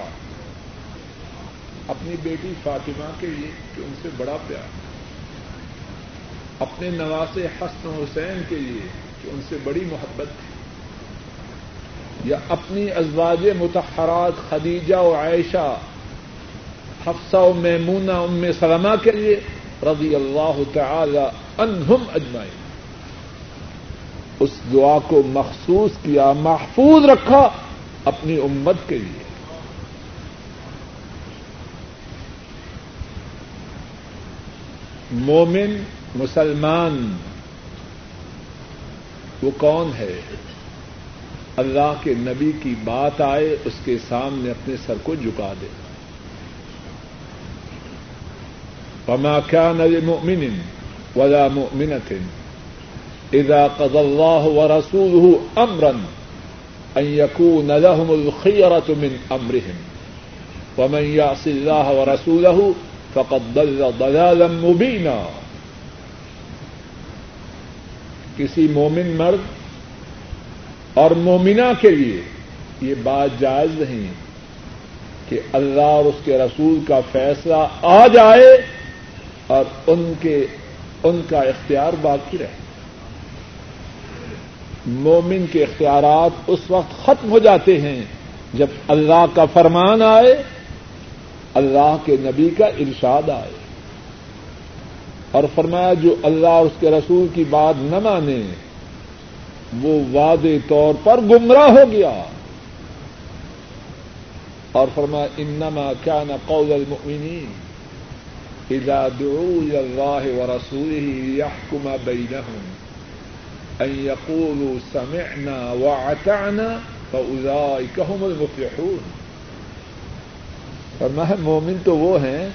اپنی بیٹی فاطمہ کے لیے، کہ ان سے بڑا پیار۔ اپنے نواز حسن حسین کے لیے، کہ ان سے بڑی محبت۔ تھی یا اپنی ازواج متحرات خدیجہ و عائشہ، حفصہ و میمونہ ام سلمہ کے لیے، رضی اللہ تعالی انہم اجمائیں اس دعا کو مخصوص کیا، محفوظ رکھا اپنی امت کے لیے۔ مومن، مسلمان، وہ کون ہے؟ اللہ کے نبی کی بات آئے، اس کے سامنے اپنے سر کو جھکا دے۔ وما كان لمؤمن ولا مؤمنة إذا قضى الله ورسوله أمرا أن يكون لهم الخيرة من أمرهم. ومن يعص الله ورسوله فقد ضل ضلالا مبينا. کسی مومن مرد اور مومنا کے لیے یہ بات جائز نہیں کہ اللہ اور اس کے رسول کا فیصلہ آ جائے اور ان کے، ان کا اختیار باقی رہے۔ مومن کے اختیارات اس وقت ختم ہو جاتے ہیں جب اللہ کا فرمان آئے، اللہ کے نبی کا ارشاد آئے۔ اور فرمایا، جو اللہ اور اس کے رسول کی بات نہ مانے، وہ واضح طور پر گمراہ ہو گیا۔ اور فرمایا، انما كان قول المؤمنين اذا دعوا الى الله ورسوله ليحكم بينهم ان يقولوا سمعنا واطعنا فاولئك هم المفلحون اور میں مومن تو وہ ہیں،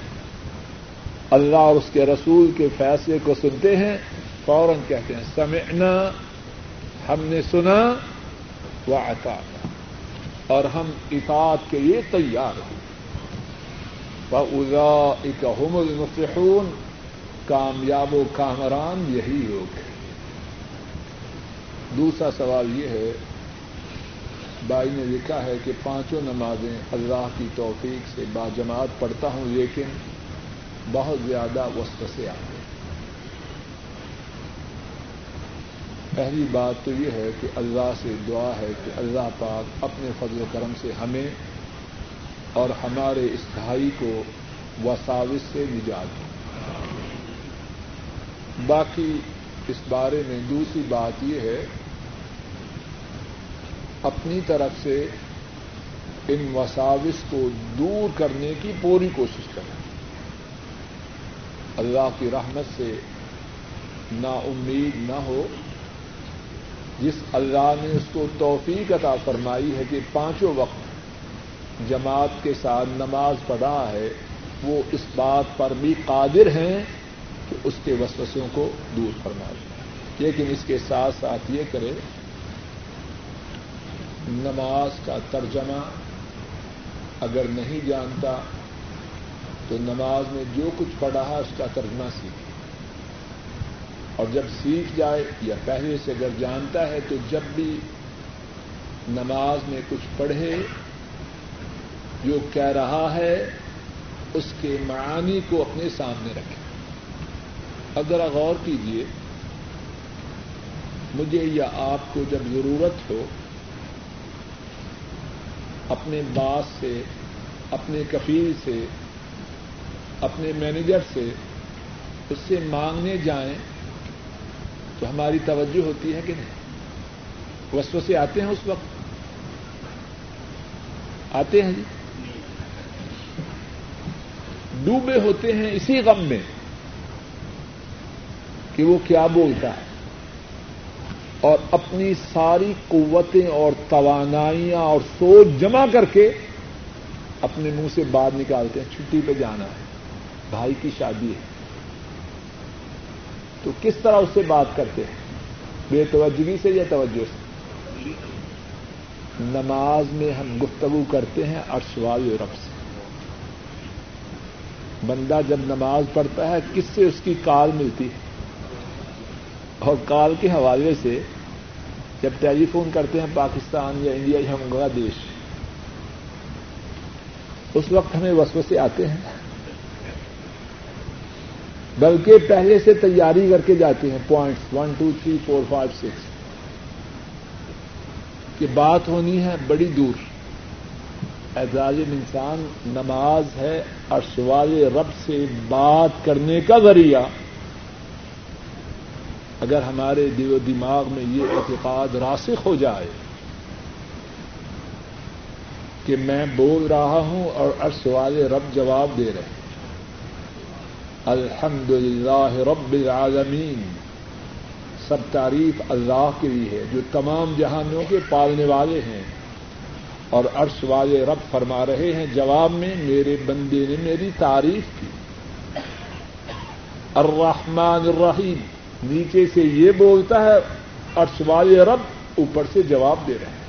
اللہ اور اس کے رسول کے فیصلے کو سنتے ہیں، فوراً کہتے ہیں، سمعنا، ہم نے سنا وہ آتا اور ہم اطاعت کے لیے تیار ہوں ادا اکم المفلحون، کامیاب و کامران یہی لوگ ہیں۔ دوسرا سوال یہ ہے، بھائی نے لکھا ہے کہ پانچوں نمازیں اللہ کی توفیق سے باجماعت پڑھتا ہوں، لیکن بہت زیادہ وسط سے آتے ہیں۔ پہلی بات تو یہ ہے کہ اللہ سے دعا ہے کہ اللہ پاک اپنے فضل و کرم سے ہمیں اور ہمارے اس بھائی کو وساوس سے نجات دیں باقی اس بارے میں دوسری بات یہ ہے، اپنی طرف سے ان وساوس کو دور کرنے کی پوری کوشش کریں۔ اللہ کی رحمت سے نا امید نہ ہو، جس اللہ نے اس کو توفیق عطا فرمائی ہے کہ پانچوں وقت جماعت کے ساتھ نماز پڑھا ہے، وہ اس بات پر بھی قادر ہیں کہ اس کے وسوسوں کو دور فرمائے لیکن اس کے ساتھ ساتھ یہ کرے، نماز کا ترجمہ اگر نہیں جانتا، تو نماز میں جو کچھ پڑھا ہے، اس کا ترجمہ سیکھے اور جب سیکھ جائے یا پہلے سے اگر جانتا ہے، تو جب بھی نماز میں کچھ پڑھے، جو کہہ رہا ہے، اس کے معانی کو اپنے سامنے رکھے۔ اگر غور کیجیے مجھے یا آپ کو جب ضرورت ہو، اپنے باس سے، اپنے کفیل سے، اپنے مینیجر سے اس سے مانگنے جائیں تو ہماری توجہ ہوتی ہے کہ نہیں؟ وسو سے آتے ہیں اس وقت؟ آتے ہیں جی؟ ڈوبے ہوتے ہیں اسی غم میں۔ کہ وہ کیا بولتا ہے؟ اور اپنی ساری قوتیں اور توانائیاں اور سوچ جمع کر کے اپنے منہ سے باہر نکالتے ہیں، چھٹی پہ جانا ہے، بھائی کی شادی ہے۔ تو کس طرح اس سے بات کرتے ہیں؟ بے توجگی سے یا توجہ سے؟ نماز میں ہم گفتگو کرتے ہیں ارشوال رب سے۔ بندہ جب نماز پڑھتا ہے، کس سے اس کی کال ملتی ہے؟ اور کال کے حوالے سے جب ٹیلی فون کرتے ہیں پاکستان یا انڈیا یا بنگلہ دیش۔ اس وقت ہمیں وسوسے آتے ہیں۔ بلکہ پہلے سے تیاری کر کے جاتے ہیں۔ Points one two three four five six کہ بات ہونی ہے بڑی دور۔ اعزاز انسان نماز ہے اور سوال رب سے بات کرنے کا ذریعہ۔ اگر ہمارے دل و دماغ میں یہ اعتقاد راسخ ہو جائے کہ میں بول رہا ہوں اور ارس والے رب جواب دے رہے ہیں۔ الحمد للہ رب العالمین۔ سب تعریف اللہ کے لیے ہے، جو تمام جہانوں کے پالنے والے ہیں۔ اور عرش والے رب فرما رہے ہیں، جواب میں میرے بندے نے میری تعریف کی۔ الرحمن الرحیم۔ نیچے سے یہ بولتا ہے عرش والے رب اوپر سے جواب دے رہے ہیں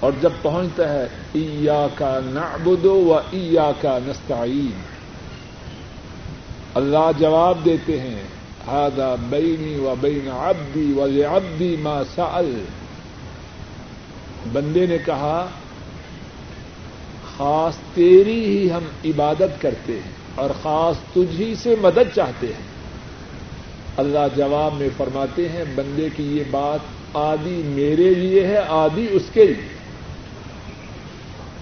اور جب پہنچتا ہے ایا کا نعبد و ایا کا نستعین اللہ جواب دیتے ہیں ہادا بینی و بین ابدی و ابدی ما سال بندے نے کہا، خاص تیری ہی ہم عبادت کرتے ہیں اور خاص تجھ ہی سے مدد چاہتے ہیں اللہ جواب میں فرماتے ہیں، بندے کی یہ بات آدھی میرے لیے ہے آدھی اس کے لیے۔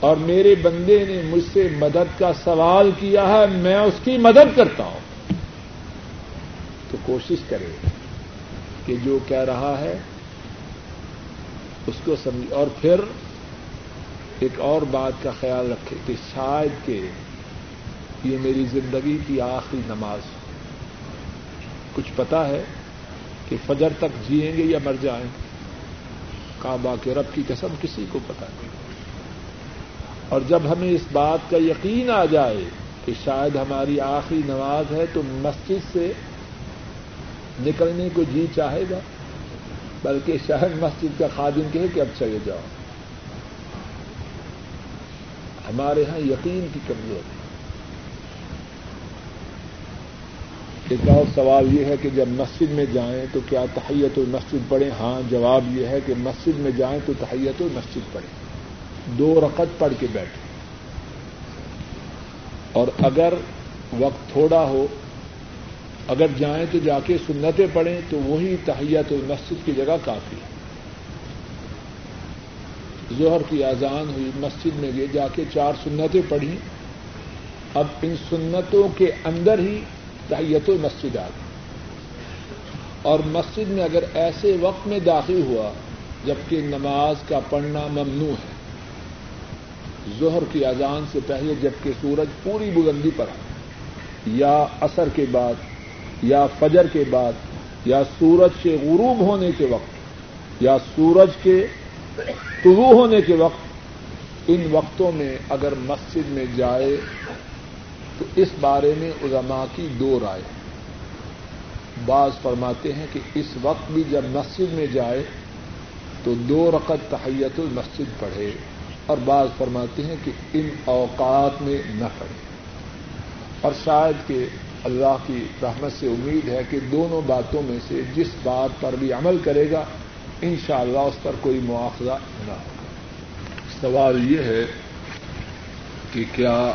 اور میرے بندے نے مجھ سے مدد کا سوال کیا ہے، میں اس کی مدد کرتا ہوں۔ تو کوشش کرے کہ جو کہہ رہا ہے، اس کو سمجھ۔ اور پھر ایک اور بات کا خیال رکھے کہ شاید کہ یہ میری زندگی کی آخری نماز کچھ پتا ہے کہ فجر تک جیئیں گے یا مر جائیں۔ کعبہ کے رب کی قسم کسی کو پتا نہیں۔ اور جب ہمیں اس بات کا یقین آ جائے کہ شاید ہماری آخری نماز ہے تو مسجد سے نکلنے کو جی چاہے گا، بلکہ شاید مسجد کا خادم کہے کہ اب چلے جاؤ۔ ہمارے یہاں یقین کی کمزور ایک اور سوال یہ ہے کہ جب مسجد میں جائیں تو کیا تحیت المسجد پڑھیں؟ ہاں جواب یہ ہے کہ مسجد میں جائیں تو تحیت المسجد پڑھیں۔ دو رقط پڑھ کے بیٹھیں۔ اور اگر وقت تھوڑا ہو، اگر جائیں تو جا کے سنتیں پڑھیں، تو وہی تحیت المسجد کی جگہ کافی ہے۔ ظہر کی اذان ہوئی، مسجد میں گئے جا کے چار سنتیں پڑھی اب ان سنتوں کے اندر ہی تحیت مسجد آ گئی۔ اور مسجد میں اگر ایسے وقت میں داخل ہوا جبکہ نماز کا پڑھنا ممنوع ہے۔ ظہر کی اذان سے پہلے جبکہ سورج پوری بلندی پر ہے یا اثر کے بعد، یا فجر کے بعد، یا سورج کے غروب ہونے کے وقت، یا سورج کے طلوع ہونے کے وقت، ان وقتوں میں اگر مسجد میں جائے تو اس بارے میں علماء کی دو رائے بعض فرماتے ہیں کہ اس وقت بھی جب مسجد میں جائے تو دو رقط تحیت المسجد پڑھے اور بعض فرماتے ہیں کہ ان اوقات میں نہ پڑھے۔ اور شاید کہ اللہ کی رحمت سے امید ہے کہ دونوں باتوں میں سے جس بات پر بھی عمل کرے گا ان شاء اللہ اس پر کوئی مواخذہ نہ ہوگا۔ سوال یہ ہے کہ کیا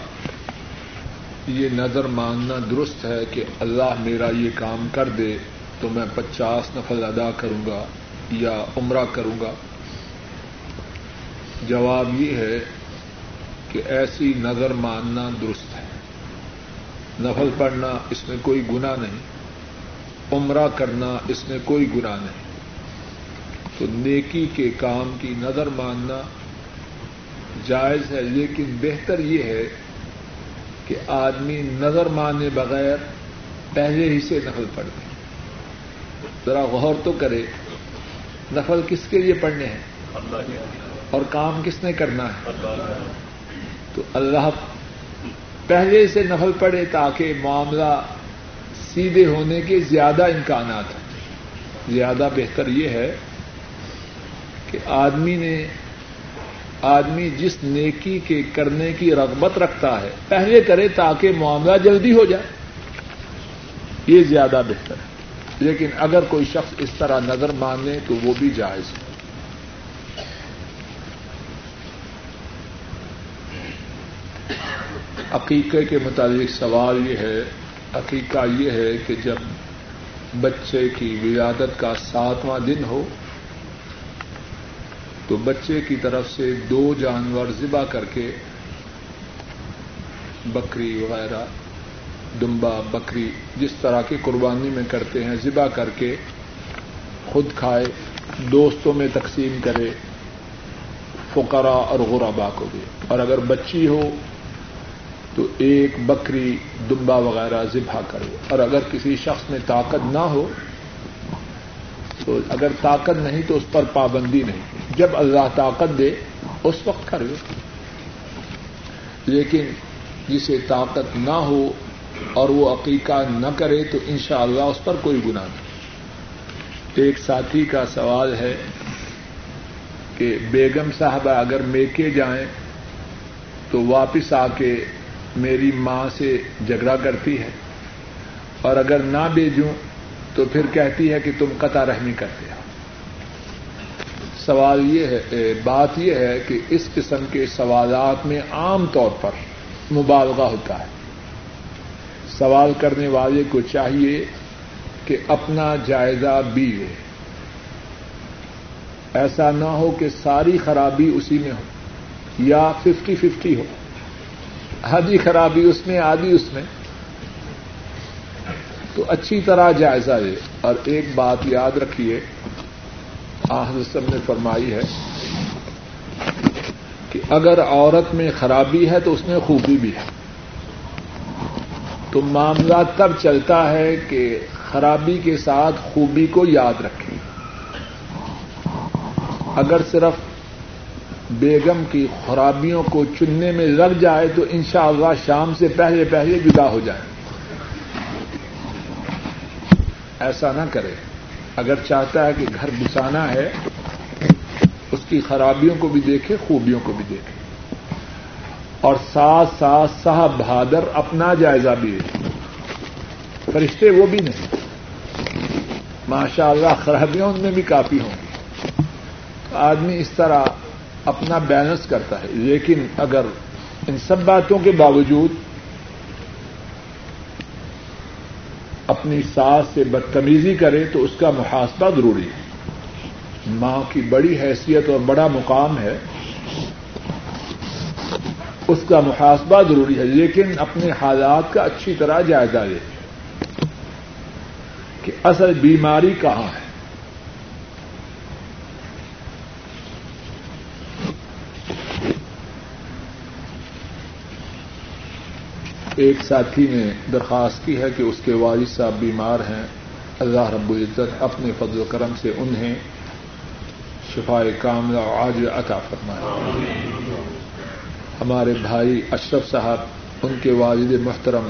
یہ نظر ماننا درست ہے کہ اللہ میرا یہ کام کر دے تو میں پچاس نفل ادا کروں گا یا عمرہ کروں گا؟ جواب یہ ہے کہ ایسی نظر ماننا درست ہے۔ نفل پڑھنا اس میں کوئی گنا نہیں، عمرہ کرنا اس میں کوئی گنا نہیں۔ تو نیکی کے کام کی نظر ماننا جائز ہے، لیکن بہتر یہ ہے کہ آدمی نظر مانے بغیر پہلے ہی سے نفل پڑھ دے ذرا غور تو کرے نفل کس کے لیے پڑھنے ہیں؟ اور کام کس نے کرنا ہے؟ تو اللہ پہلے سے نفل پڑے تاکہ معاملہ سیدھے ہونے کے زیادہ امکانات ہیں زیادہ بہتر یہ ہے کہ آدمی نے آدمی جس نیکی کے کرنے کی رغبت رکھتا ہے، پہلے کرے تاکہ معاملہ جلدی ہو جائے۔ یہ زیادہ بہتر ہے۔ لیکن اگر کوئی شخص اس طرح نظر مانے تو وہ بھی جائز ہے۔ عقیقے کے متعلق سوال یہ ہے، عقیقہ یہ ہے کہ جب بچے کی ولادت کا ساتواں دن ہو تو بچے کی طرف سے دو جانور ذبح کر کے بکری وغیرہ، دمبا، بکری، جس طرح کی قربانی میں کرتے ہیں، ذبح کر کے خود کھائے، دوستوں میں تقسیم کرے فقرا اور غرابا کو بھی۔ اور اگر بچی ہو تو ایک بکری، دمبا وغیرہ ذبح کرے۔ اور اگر کسی شخص میں طاقت نہ ہو تو اگر طاقت نہیں تو اس پر پابندی نہیں۔ جب اللہ طاقت دے، اس وقت کر لے۔ لیکن جسے طاقت نہ ہو اور وہ عقیقہ نہ کرے تو ان شاء اللہ اس پر کوئی گناہ نہیں۔ ایک ساتھی کا سوال ہے کہ بیگم صاحبہ اگر میکے جائیں تو واپس آ کے میری ماں سے جھگڑا کرتی ہے۔ اور اگر نہ بھیجوں تو پھر کہتی ہے کہ تم قطع رحمی کرتے ہو۔ سوال یہ ہے بات یہ ہے کہ اس قسم کے سوالات میں عام طور پر مبالغہ ہوتا ہے۔ سوال کرنے والے کو چاہیے کہ اپنا جائزہ بھی لے۔ ایسا نہ ہو کہ ساری خرابی اسی میں ہو، یا ففٹی ففٹی ہو۔ آدھی خرابی اس میں آدھی اس میں۔ تو اچھی طرح جائزہ لے۔ اور ایک بات یاد رکھیے آحسم نے فرمائی ہے کہ اگر عورت میں خرابی ہے تو اس میں خوبی بھی ہے۔ تو معاملہ تب چلتا ہے کہ خرابی کے ساتھ خوبی کو یاد رکھیں۔ اگر صرف بیگم کی خرابیوں کو چننے میں لگ جائے تو انشاءاللہ شام سے پہلے پہلے جدا ہو جائے۔ ایسا نہ کرے۔ اگر چاہتا ہے کہ گھر بسانا ہے، اس کی خرابیوں کو بھی دیکھے، خوبیوں کو بھی دیکھے۔ اور ساتھ ساتھ صاحب بہادر اپنا جائزہ بھی لے فرشتے وہ بھی نہیں۔ ماشاء اللہ خرابیاں ان میں بھی کافی ہوں گی۔ آدمی اس طرح اپنا بیلنس کرتا ہے۔ لیکن اگر ان سب باتوں کے باوجود اپنی ساس سے بدتمیزی کرے تو اس کا محاسبہ ضروری ہے۔ ماں کی بڑی حیثیت اور بڑا مقام ہے۔ اس کا محاسبہ ضروری ہے، لیکن اپنے حالات کا اچھی طرح جائزہ لے۔ کہ اصل بیماری کہاں ہے؟ ایک ساتھی نے درخواست کی ہے کہ اس کے والد صاحب بیمار ہیں۔ اللہ رب العزت اپنے فضل و کرم سے انہیں شفا کاملہ آج عطا فرمائے۔ ہمارے بھائی اشرف صاحب، ان کے والد محترم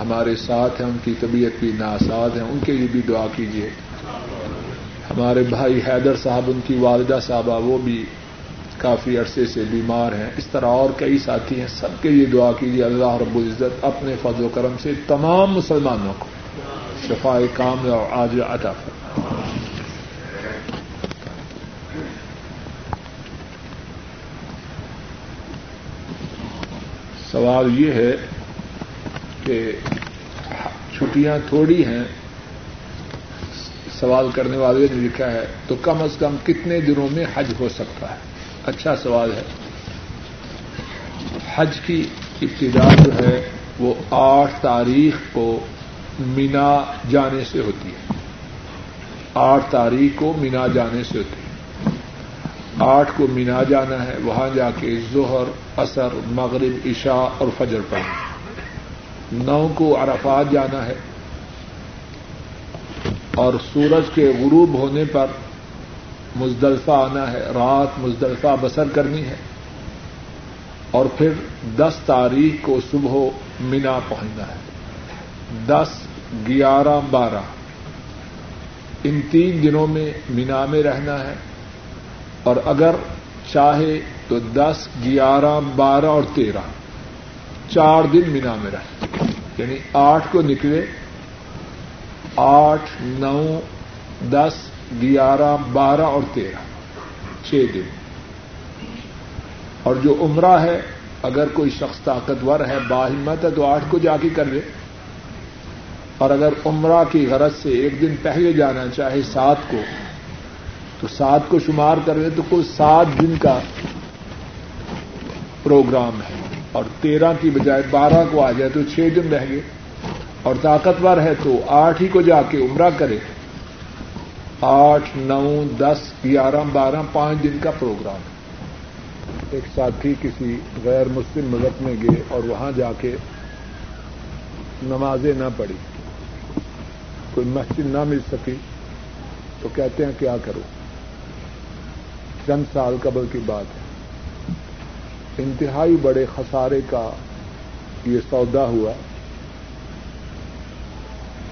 ہمارے ساتھ ہیں، ان کی طبیعت بھی ناساد ہے، ان کے لیے بھی دعا کیجیے ہمارے بھائی حیدر صاحب، ان کی والدہ صاحبہ، وہ بھی کافی عرصے سے بیمار ہیں۔ اس طرح اور کئی ساتھی ہیں۔ سب کے لیے دعا کیجیے، اللہ رب العزت اپنے فضل و کرم سے تمام مسلمانوں کو شفا کام اور آج عطا سوال یہ ہے کہ چھٹیاں تھوڑی ہیں۔ سوال کرنے والے نے لکھا ہے تو کم از کم کتنے دنوں میں حج ہو سکتا ہے؟ اچھا سوال ہے۔ حج کی ابتدا جو ہے، وہ آٹھ تاریخ کو مینا جانے سے ہوتی ہے۔ آٹھ تاریخ کو مینا جانے سے ہوتی ہے۔ آٹھ کو مینا جانا ہے، وہاں جا کے ظہر اثر مغرب، عشاء اور فجر پڑھنا نو کو عرفات جانا ہے۔ اور سورج کے غروب ہونے پر مزدلفہ آنا ہے، رات مزدلفہ بسر کرنی ہے۔ اور پھر دس تاریخ کو صبح مینا پہنچنا ہے۔ دس، گیارہ، بارہ۔ ان تین دنوں میں مینا میں رہنا ہے۔ اور اگر چاہے تو دس، گیارہ، بارہ اور تیرہ۔ چار دن مینا میں رہے۔ یعنی آٹھ کو نکلے، آٹھ، نو، دس گیارہ، بارہ اور تیرہ، چھ دن۔ اور جو عمرہ ہے، اگر کوئی شخص طاقتور ہے باہمت ہے، تو آٹھ کو جا کے کر لے۔ اور اگر عمرہ کی غرض سے ایک دن پہلے جانا چاہے سات کو، تو سات کو شمار کر لے تو کل سات دن کا پروگرام ہے۔ اور تیرہ کی بجائے بارہ کو آ جائے تو چھ دن رہ گئے۔ اور طاقتور ہے تو آٹھ ہی کو جا کے عمرہ کرے۔ آٹھ، نو، دس، گیارہ، بارہ، پانچ دن کا پروگرام۔ ہے ایک ساتھی کسی غیر مسلم ملک میں گئے اور وہاں جا کے نمازیں نہ پڑھی۔ کوئی مسجد نہ مل سکی تو کہتے ہیں کیا کرو؟ چند سال قبل کی بات ہے۔ انتہائی بڑے خسارے کا یہ سودا ہوا۔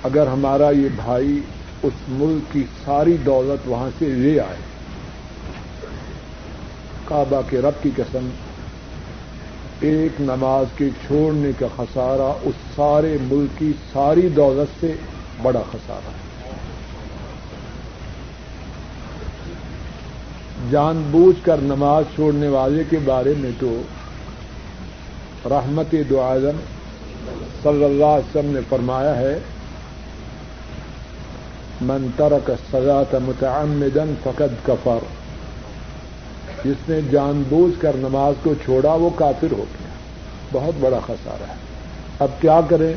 اگر ہمارا یہ بھائی اس ملک کی ساری دولت وہاں سے لے آئے۔ کعبہ کے رب کی قسم، ایک نماز کے چھوڑنے کا خسارہ اس سارے ملک کی ساری دولت سے بڑا خسارہ ہے۔ جان بوجھ کر نماز چھوڑنے والے کے بارے میں تو رحمت دو صلی اللہ علیہ وسلم نے فرمایا ہے من ترک سزا متعمدن فقد کفر۔ جس نے جان بوجھ کر نماز کو چھوڑا، وہ کافر ہو گیا۔ بہت بڑا خسارہ ہے۔ اب کیا کریں؟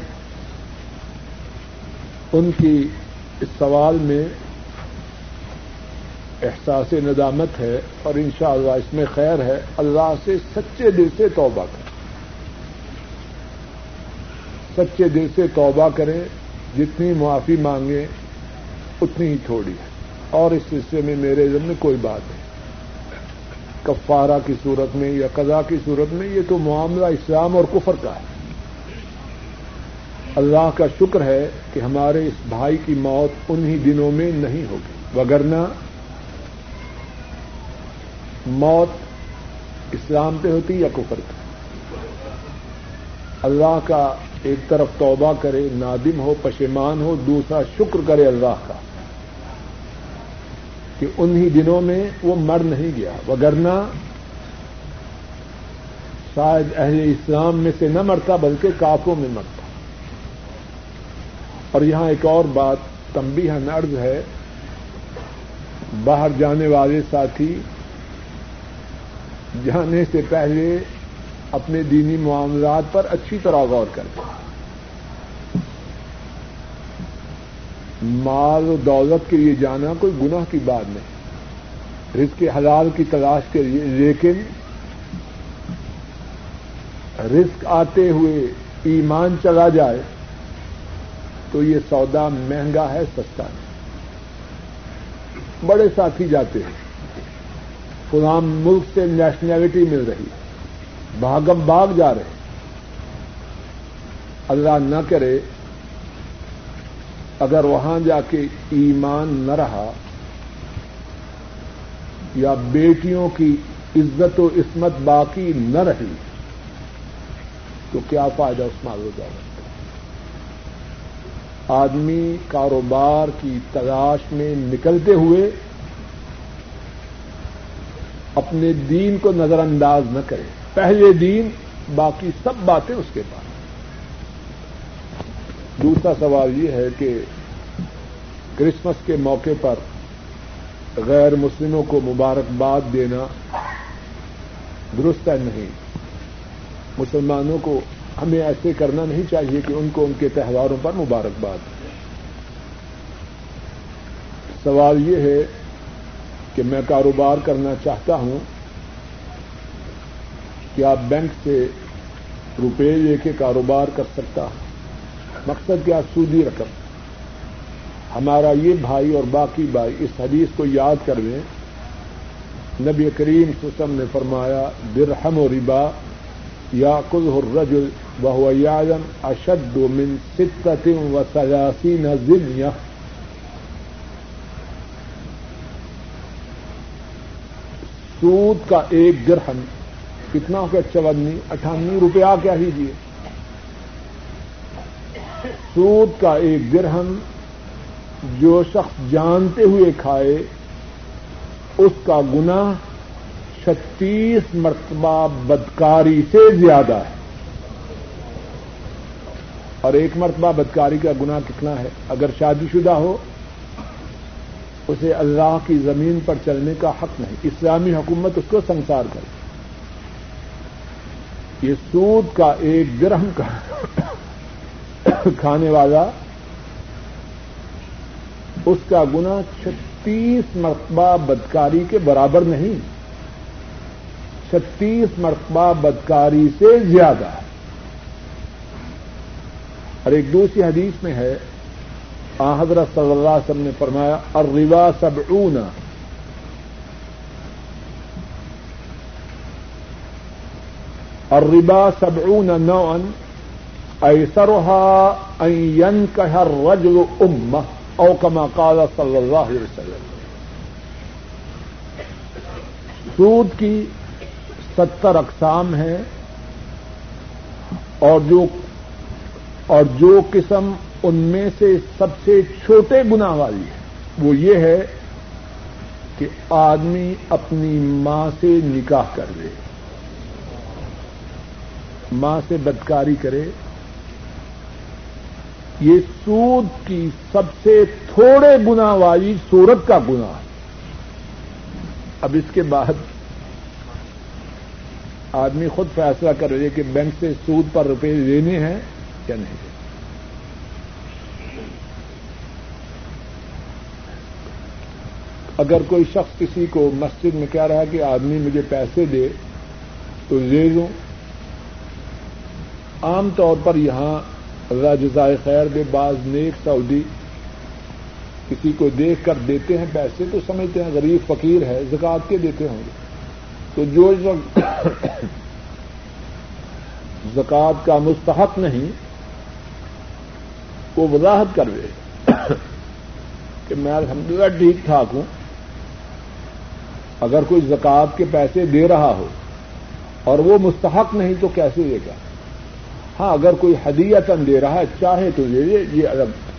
ان کی اس سوال میں احساس ندامت ہے اور انشاءاللہ اس میں خیر ہے۔ اللہ سے سچے دل سے توبہ کریں۔ سچے دل سے توبہ کریں۔ جتنی معافی مانگیں اتنی ہی تھوڑی ہے۔ اور اس سلسلے میں میرے ذمہ کوئی بات نہیں۔ کفارہ کی صورت میں یا قضا کی صورت میں یہ تو معاملہ اسلام اور کفر کا ہے۔ اللہ کا شکر ہے کہ ہمارے اس بھائی کی موت انہی دنوں میں نہیں ہوگی۔ وگرنہ موت اسلام پہ ہوتی یا کفر پہ؟ اللہ کا ایک طرف توبہ کرے، نادم ہو، پشیمان ہو، دوسرا شکر کرے اللہ کا۔ کہ انہی دنوں میں وہ مر نہیں گیا، وگرنہ شاید اہل اسلام میں سے نہ مرتا بلکہ کافوں میں مرتا۔ اور یہاں ایک اور بات تمبی نرز ہے۔ باہر جانے والے ساتھی جانے سے پہلے اپنے دینی معاملات پر اچھی طرح غور کرتے ہیں۔ مال و دولت کے لیے جانا کوئی گناہ کی بات نہیں۔ رزق حلال کی تلاش کے لیے، لیکن رزق آتے ہوئے ایمان چلا جائے تو یہ سودا مہنگا ہے، سستا نہیں۔ بڑے ساتھی جاتے ہیں۔ فلام ملک سے نیشنلٹی مل رہی بھاگم باغ جا رہے اللہ نہ کرے اگر وہاں جا کے ایمان نہ رہا یا بیٹیوں کی عزت و عصمت باقی نہ رہی، تو کیا فائدہ اس مال و آدمی کاروبار کی تلاش میں نکلتے ہوئے اپنے دین کو نظر انداز نہ کرے۔ پہلے دین، باقی سب باتیں اس کے پاس۔ دوسرا سوال یہ ہے کہ کرسمس کے موقع پر غیر مسلموں کو مبارکباد دینا درست ہے نہیں؟ مسلمانوں کو ہمیں ایسے کرنا نہیں چاہیے کہ ان کو ان کے تہواروں پر مبارکباد سوال یہ ہے کہ میں کاروبار کرنا چاہتا ہوں، کیا بینک سے روپے لے کے کاروبار کر سکتا ہوں؟ مقصد کیا؟ سودی رقم۔ ہمارا یہ بھائی اور باقی بھائی اس حدیث کو یاد کر لیں۔ نبی کریم سسم نے فرمایا، درہم و ربا یا کل الرجل وهو يعلم اشد من ستة وثلاثين زنية سود کا ایک گرہن کتنا ہو گیا چودنی اٹھانوے روپیہ کیا ہیجیے سود کا ایک گرہن جو شخص جانتے ہوئے کھائے، اس کا گناہ چھتیس مرتبہ بدکاری سے زیادہ ہے۔ اور ایک مرتبہ بدکاری کا گناہ کتنا ہے؟ اگر شادی شدہ ہو، اسے اللہ کی زمین پر چلنے کا حق نہیں۔ اسلامی حکومت اس کو سنسار کرے۔ یہ سود کا ایک گرہم کا کھانے والا، اس کا گنا چھتیس مرتبہ بدکاری کے برابر نہیں۔ چھتیس مرتبہ بدکاری سے زیادہ۔ ہے اور ایک دوسری حدیث میں ہے، آ حضرت صلی اللہ علیہ وسلم نے فرمایا اور روا سب اور ربا سب اون نو ان ایسرا این کہ رجل ام او کما قال صلی اللہ علیہ وسلم. سود کی ستر اقسام ہیں اور جو اور جو قسم ان میں سے سب سے چھوٹے گنا والی ہے، وہ یہ ہے کہ آدمی اپنی ماں سے نکاح کر لے، ماں سے بدکاری کرے یہ سود کی سب سے تھوڑے گنا والی صورت کا گنا ہے۔ اب اس کے بعد آدمی خود فیصلہ کر رہے کہ بینک سے سود پر روپے لینے ہیں یا نہیں۔ اگر کوئی شخص کسی کو مسجد میں کہہ رہا ہے کہ آدمی مجھے پیسے دے تو لے لوں۔ عام طور پر یہاں اللہ جزائے خیر دے بعض نیک سعودی کسی کو دیکھ کر دیتے ہیں پیسے تو سمجھتے ہیں غریب فقیر ہے زکات کے دیتے ہوں گے۔ تو جو زکات کا مستحق نہیں، وہ وضاحت کروے کہ میں الحمدللہ ٹھیک ٹھاک ہوں۔ اگر کوئی زکات کے پیسے دے رہا ہو اور وہ مستحق نہیں تو کیسے دے گا ہاں اگر کوئی ہدیتن دے رہا ہے، چاہے تو لے لے، یہ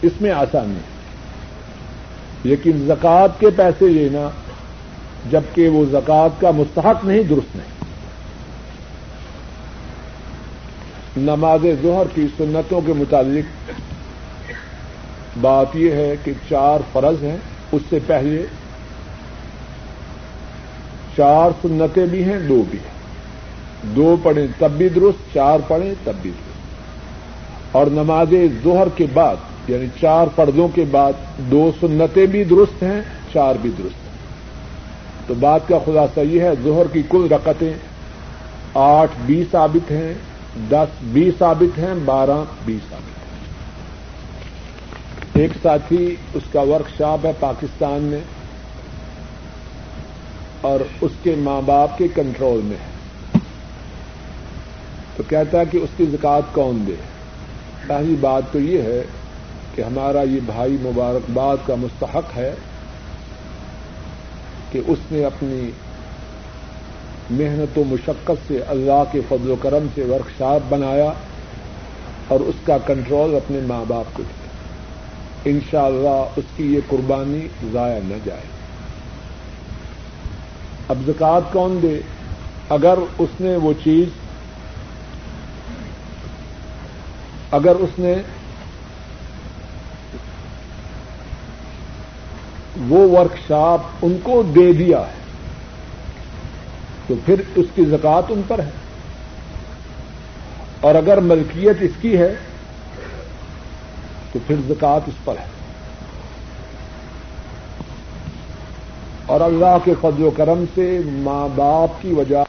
اس میں آسانی ہے۔ لیکن زکوٰۃ کے پیسے لینا، جبکہ وہ زکوٰۃ کا مستحق نہیں، درست نہیں۔ نماز ظہر کی سنتوں کے متعلق بات یہ ہے کہ چار فرض ہیں۔ اس سے پہلے چار سنتیں بھی ہیں، دو بھی ہیں۔ دو پڑھیں تب بھی درست، چار پڑھیں تب بھی درست۔ اور نماز ظہر کے بعد یعنی چار پردوں کے بعد دو سنتیں بھی درست ہیں، چار بھی درست ہیں۔ تو بات کا خلاصہ یہ ہے، ظہر کی کل رقطیں آٹھ بی ثابت ہیں، دس بی ثابت ہیں، بارہ بی ثابت ہیں۔ ایک ساتھی اس کا ورک شاپ ہے پاکستان میں اور اس کے ماں باپ کے کنٹرول میں ہے۔ تو کہتا ہے کہ اس کی زکات کون دے؟ پہلی بات تو یہ ہے کہ ہمارا یہ بھائی مبارکباد کا مستحق ہے کہ اس نے اپنی محنت و مشقت سے اللہ کے فضل و کرم سے ورکشاپ بنایا اور اس کا کنٹرول اپنے ماں باپ کو دیا۔ ان شاء اللہ اس کی یہ قربانی ضائع نہ جائے۔ اب زکات کون دے؟ اگر اس نے وہ چیز اگر اس نے وہ ورکشاپ ان کو دے دیا ہے، تو پھر اس کی زکات ان پر ہے۔ اور اگر ملکیت اس کی ہے، تو پھر زکات اس پر ہے۔ اور اللہ کے فضل و کرم سے ماں باپ کی وجہ